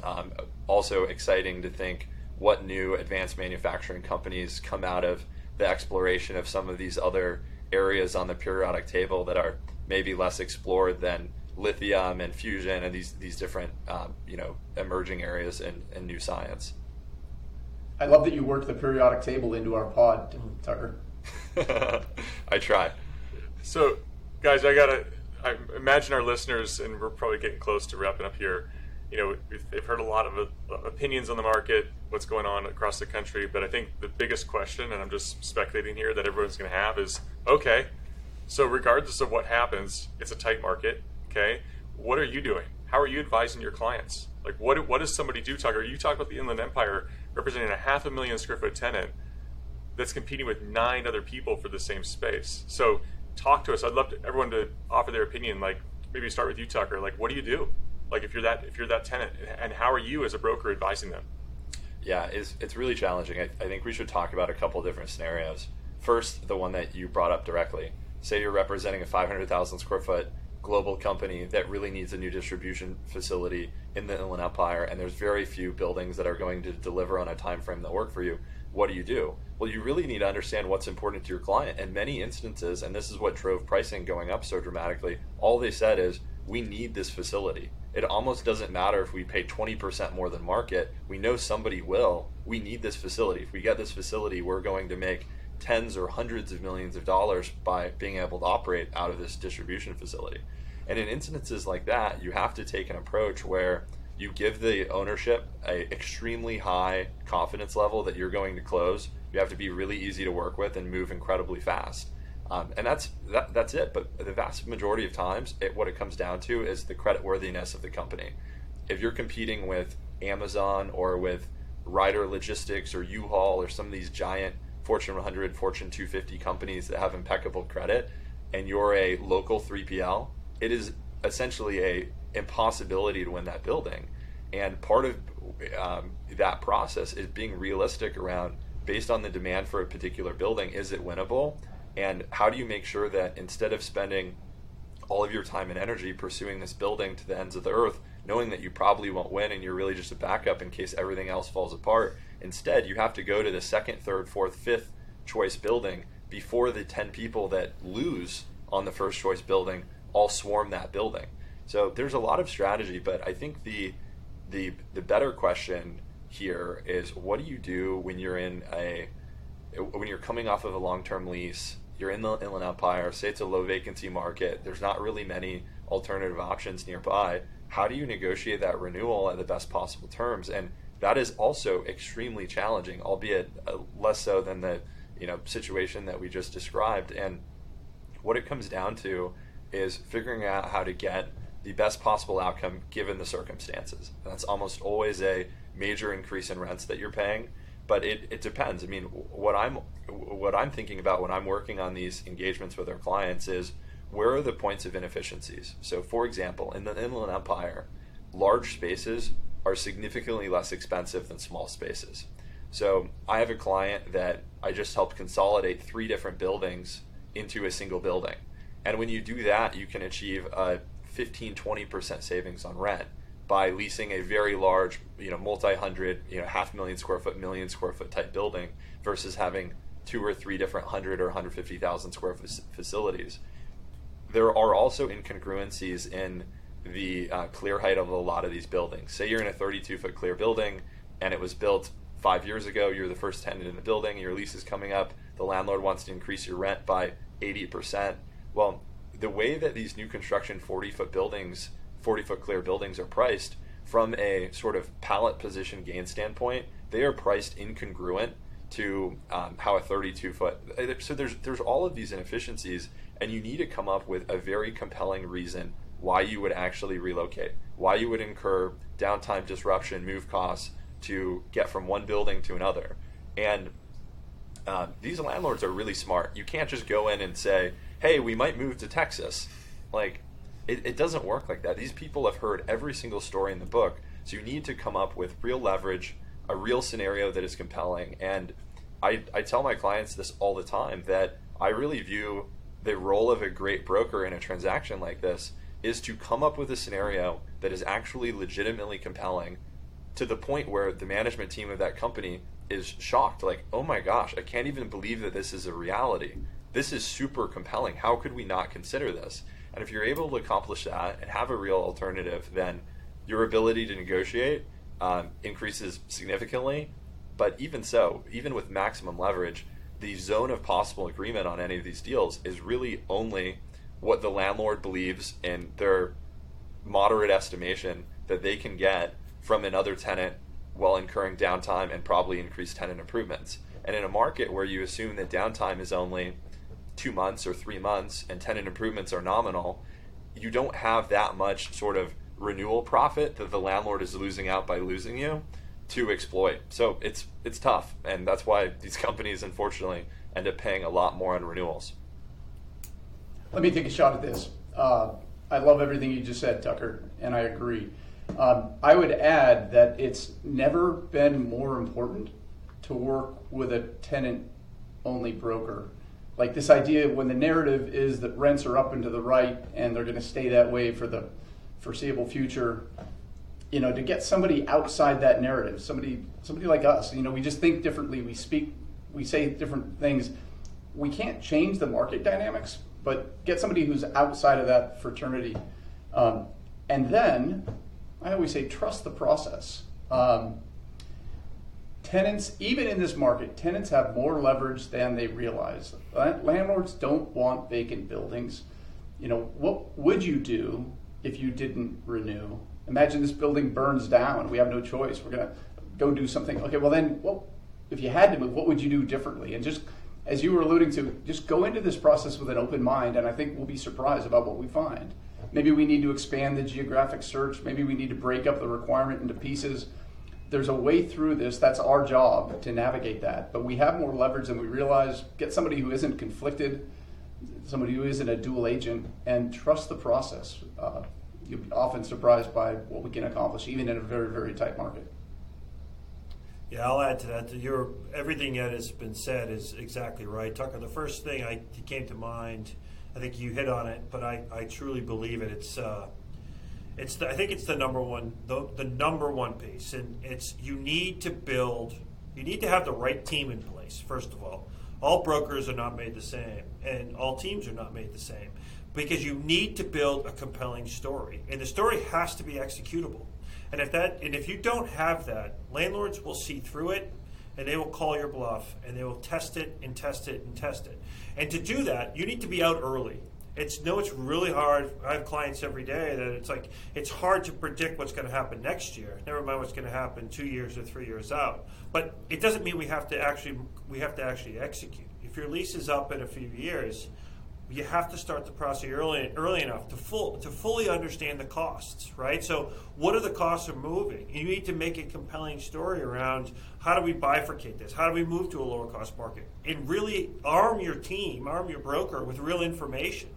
Um, also exciting to think what new advanced manufacturing companies come out of the exploration of some of these other areas on the periodic table that are maybe less explored than lithium and fusion and these these different um, you know emerging areas in, new science. I love that you worked the periodic table into our pod, Tucker. *laughs* I try. So, guys, I gotta I imagine our listeners, and we're probably getting close to wrapping up here. You know, they've heard a lot of opinions on the market, what's going on across the country. But I think the biggest question, and I'm just speculating here, that everyone's going to have is, okay, so regardless of what happens, it's a tight market. Okay, what are you doing? How are you advising your clients? Like, what what does somebody do, Tucker? You talk about the Inland Empire representing a half a million square foot tenant that's competing with nine other people for the same space. So talk to us. I'd love to, everyone to offer their opinion. Like maybe start with you, Tucker. Like, what do you do? Like if you're that if you're that tenant, and how are you as a broker advising them? Yeah, it's it's really challenging. I, I think we should talk about a couple different scenarios. First, the one that you brought up directly. Say you're representing a 500,000 square foot global company that really needs a new distribution facility in the Inland Empire, and there's very few buildings that are going to deliver on a time frame that work for you. What do you do? Well, you really need to understand what's important to your client. In many instances, and this is what drove pricing going up so dramatically, all they said is, we need this facility. It almost doesn't matter if we pay 20% more than market. We know somebody will. We need this facility. If we get this facility, we're going to make tens or hundreds of millions of dollars by being able to operate out of this distribution facility. And in instances like that, you have to take an approach where you give the ownership a extremely high confidence level that you're going to close you have to be really easy to work with and move incredibly fast. Um, and that's that, that's it. But the vast majority of times, it, what it comes down to is the credit worthiness of the company. If you're competing with Amazon or with Ryder Logistics or U-Haul or some of these giant Fortune 100, Fortune 250 companies that have impeccable credit, and you're a local 3PL, it is essentially a impossibility to win that building. And part of um, that process is being realistic around based on the demand for a particular building, is it winnable? And how do you make sure that instead of spending all of your time and energy pursuing this building to the ends of the earth, knowing that you probably won't win and you're really just a backup in case everything else falls apart, instead you have to go to the second, third, fourth, fifth choice building before the 10 people that lose on the first choice building all swarm that building. So there's a lot of strategy, but I think the the the better question here is what do you do when you're in a when you're coming off of a long-term lease you're in the inland empire say it's a low vacancy market there's not really many alternative options nearby how do you negotiate that renewal at the best possible terms? And that is also extremely challenging albeit uh, less so than the you know situation that we just described. And what it comes down to is figuring out how to get the best possible outcome given the circumstances and that's almost always a major increase in rents that you're paying. But it, it depends. I mean, what I'm what I'm thinking about when I'm working on these engagements with our clients is where are the points of inefficiencies. So, for example, in the Inland Empire, large spaces are significantly less expensive than small spaces. So, I have a client that I just helped consolidate three different buildings into a single building. And when you do that, you can achieve a 15 20% savings on rent by leasing a very large, you know, multi-hundred, you know, half million square foot, million square foot type building versus having two or three different hundred or 150,000 square foot facilities. There are also incongruencies in the uh, clear height of a lot of these buildings. Say you're in a 32 foot clear building and it was built five years ago, you're the first tenant in the building, your lease is coming up, the landlord wants to increase your rent by 80%. Well, the way that these new construction 40 foot buildings, 40 foot clear buildings are priced, from a sort of pallet position gain standpoint, they are priced incongruent to um, how a 32 foot. So there's there's all of these inefficiencies, and you need to come up with a very compelling reason why you would actually relocate, why you would incur downtime, disruption, move costs to get from one building to another, and uh, these landlords are really smart. You can't just go in and say, "Hey, we might move to Texas." Like it, it doesn't work like that. These people have heard every single story in the book, so you need to come up with real leverage, a real scenario that is compelling. And I, I tell my clients this all the time that I really view the role of a great broker in a transaction like this is to come up with a scenario that is actually legitimately compelling to the point where the management team of that company is shocked like oh my gosh i can't even believe that this is a reality this is super compelling how could we not consider this and if you're able to accomplish that and have a real alternative, then your ability to negotiate um, increases significantly. But even so, even with maximum leverage, the zone of possible agreement on any of these deals is really only what the landlord believes in their moderate estimation that they can get from another tenant while incurring downtime and probably increased tenant improvements. And in a market where you assume that downtime is only two months or three months and tenant improvements are nominal, you don't have that much sort of renewal profit that the landlord is losing out by losing you to exploit. So it's it's tough, and that's why these *laughs* companies unfortunately end up paying a lot more on renewals. Let me take a shot at this. Uh, I love everything you just said, Tucker, and I agree. Um, I would add that it's never been more important to work with a tenant only broker like this idea when the narrative is that rents are up and to the right and they're going to stay that way for the foreseeable future you know to get somebody outside that narrative somebody somebody like us you know we just think differently we speak we say different things. We can't change the market dynamics but get somebody who's outside of that fraternity. Um, and then i always say trust the process. Um, tenants, even in this market, tenants have more leverage than they realize. Uh, landlords don't want vacant buildings. You know, what would you do if you didn't renew? Imagine this building burns down. We have no choice. We're going to go do something. Okay, well, then, well, if you had to move, what would you do differently? And just as you were alluding to, just go into this process with an open mind, and I think we'll be surprised about what we find. Maybe we need to expand the geographic search. Maybe we need to break up the requirement into pieces there's a way through this. That's our job to navigate that. But we have more leverage than we realize. Get somebody who isn't conflicted, somebody who isn't a dual agent, and trust the process. Uh, you'll be often surprised by what we can accomplish, even in a very, very tight market. Yeah, I'll add to that. Your everything that has been said is exactly right, Tucker. The first thing I came to mind, I think you hit on it, but I, I truly believe it. It's uh, it's the, I think it's the number one the, the number one piece, and it's you need to build. You need to have the right team in place. First of all, all brokers are not made the same, and all teams are not made the same, because you need to build a compelling story, and the story has to be executable. And if that and if you don't have that, landlords will see through it, and they will call your bluff, and they will test it and test it and test it. And to do that, you need to be out early it's no, it's really hard. I have clients every day that it's like it's hard to predict what's going to happen next year. Never mind what's going to happen two years or three years out. But it doesn't mean we have to actually we have to actually execute. If your lease is up in a few years, you have to start the process early early enough to full to fully understand the costs, right? So what are the costs of moving? You need to make a compelling story around how do we bifurcate this? How do we move to a lower cost market? And really arm your team, arm your broker with real information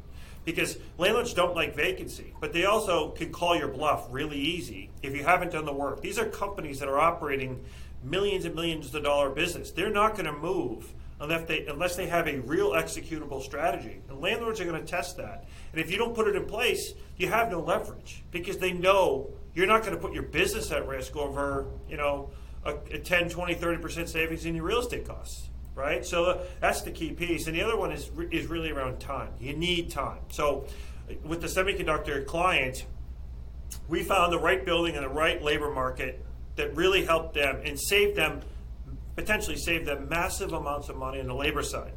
because landlords don't like vacancy, but they also can call your bluff really easy if you haven't done the work. These are companies that are operating millions and millions of dollar business. They're not going to move unless they unless they have a real executable strategy. And landlords are going to test that. And if you don't put it in place, you have no leverage because they know you're not going to put your business at risk over, you know, a, a 10, 20, 30% savings in your real estate costs right? So uh, that's the key piece. And the other one is is really around time. You need time. So with the semiconductor client, we found the right building and the right labor market that really helped them and saved them potentially saved them massive amounts of money on the labor side.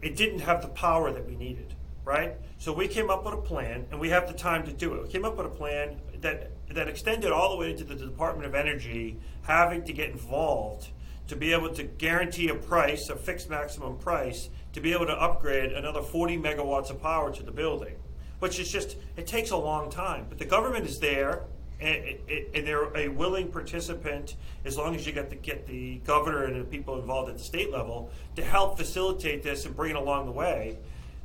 It didn't have the power that we needed, right? So we came up with a plan, and we have the time to do it. We came up with a plan that that extended all the way into the Department of Energy having to get involved to be able to guarantee a price, a fixed maximum price, to be able to upgrade another 40 megawatts of power to the building, which is just, it takes a long time. But the government is there, and, they're a willing participant as long as you get to get the governor and the people involved at the state level to help facilitate this and bring it along the way.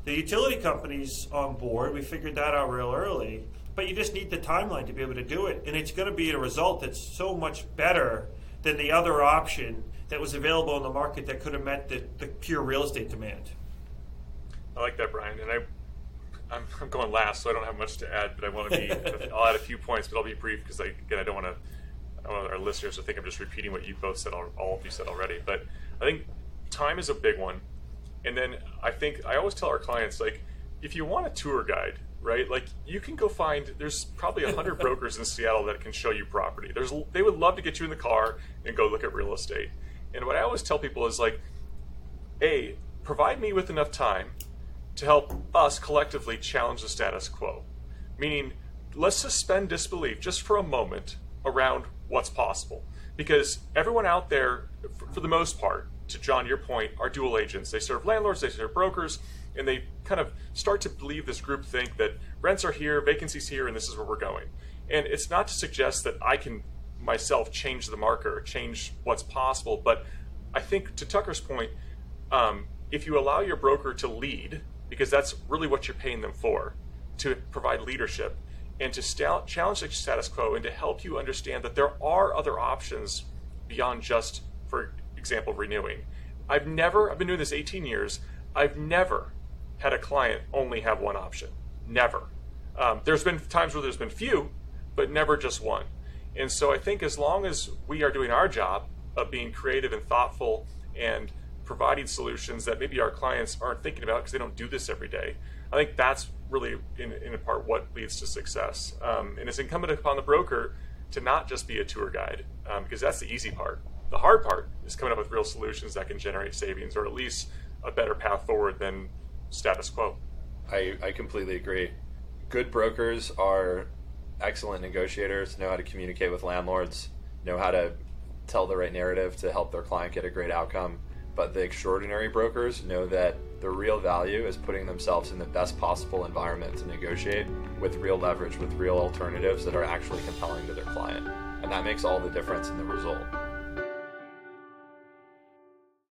The utility companies on board, we figured that out real early, but you just need the timeline to be able to do it. And it's going to be a result that's so much better than the other option that was available in the market that could have met the, the pure real estate demand. I like that, Brian. And I, I'm, I'm going last, so I don't have much to add, but I want to be, *laughs* I'll add a few points, but I'll be brief because, I, again, I don't want to, I want our listeners to think I'm just repeating what you both said, all of you said already. But I think time is a big one. And then I think I always tell our clients, like, if you want a tour guide, right? Like you can go find there's probably a hundred *laughs* brokers in Seattle that can show you property. There's they would love to get you in the car and go look at real estate. And what I always tell people is like, a provide me with enough time to help us collectively challenge the status quo. Meaning, let's suspend disbelief just for a moment around what's possible. Because everyone out there, for the most part, to John, your point, are dual agents. They serve landlords, they serve brokers, and they kind of start to believe this group think that rents are here, vacancies here, and this is where we're going. And it's not to suggest that I can myself change the marker, change what's possible, but I think to Tucker's point, um, if you allow your broker to lead, because that's really what you're paying them for, to provide leadership and to challenge the status quo and to help you understand that there are other options beyond just, for example, renewing. I've never, I've been doing this 18 years, I've never had a client only have one option. Never. Um, there's been times where there's been few, but never just one. And so I think as long as we are doing our job of being creative and thoughtful and providing solutions that maybe our clients aren't thinking about because they don't do this every day, I think that's really, in, in part, what leads to success. Um, and it's incumbent upon the broker to not just be a tour guide um, because that's the easy part. The hard part is coming up with real solutions that can generate savings or at least a better path forward than status quo. I, I completely agree. Good brokers are excellent negotiators, know how to communicate with landlords, know how to tell the right narrative to help their client get a great outcome. But the extraordinary brokers know that the real value is putting themselves in the best possible environment to negotiate with real leverage, with real alternatives that are actually compelling to their client. And that makes all the difference in the result.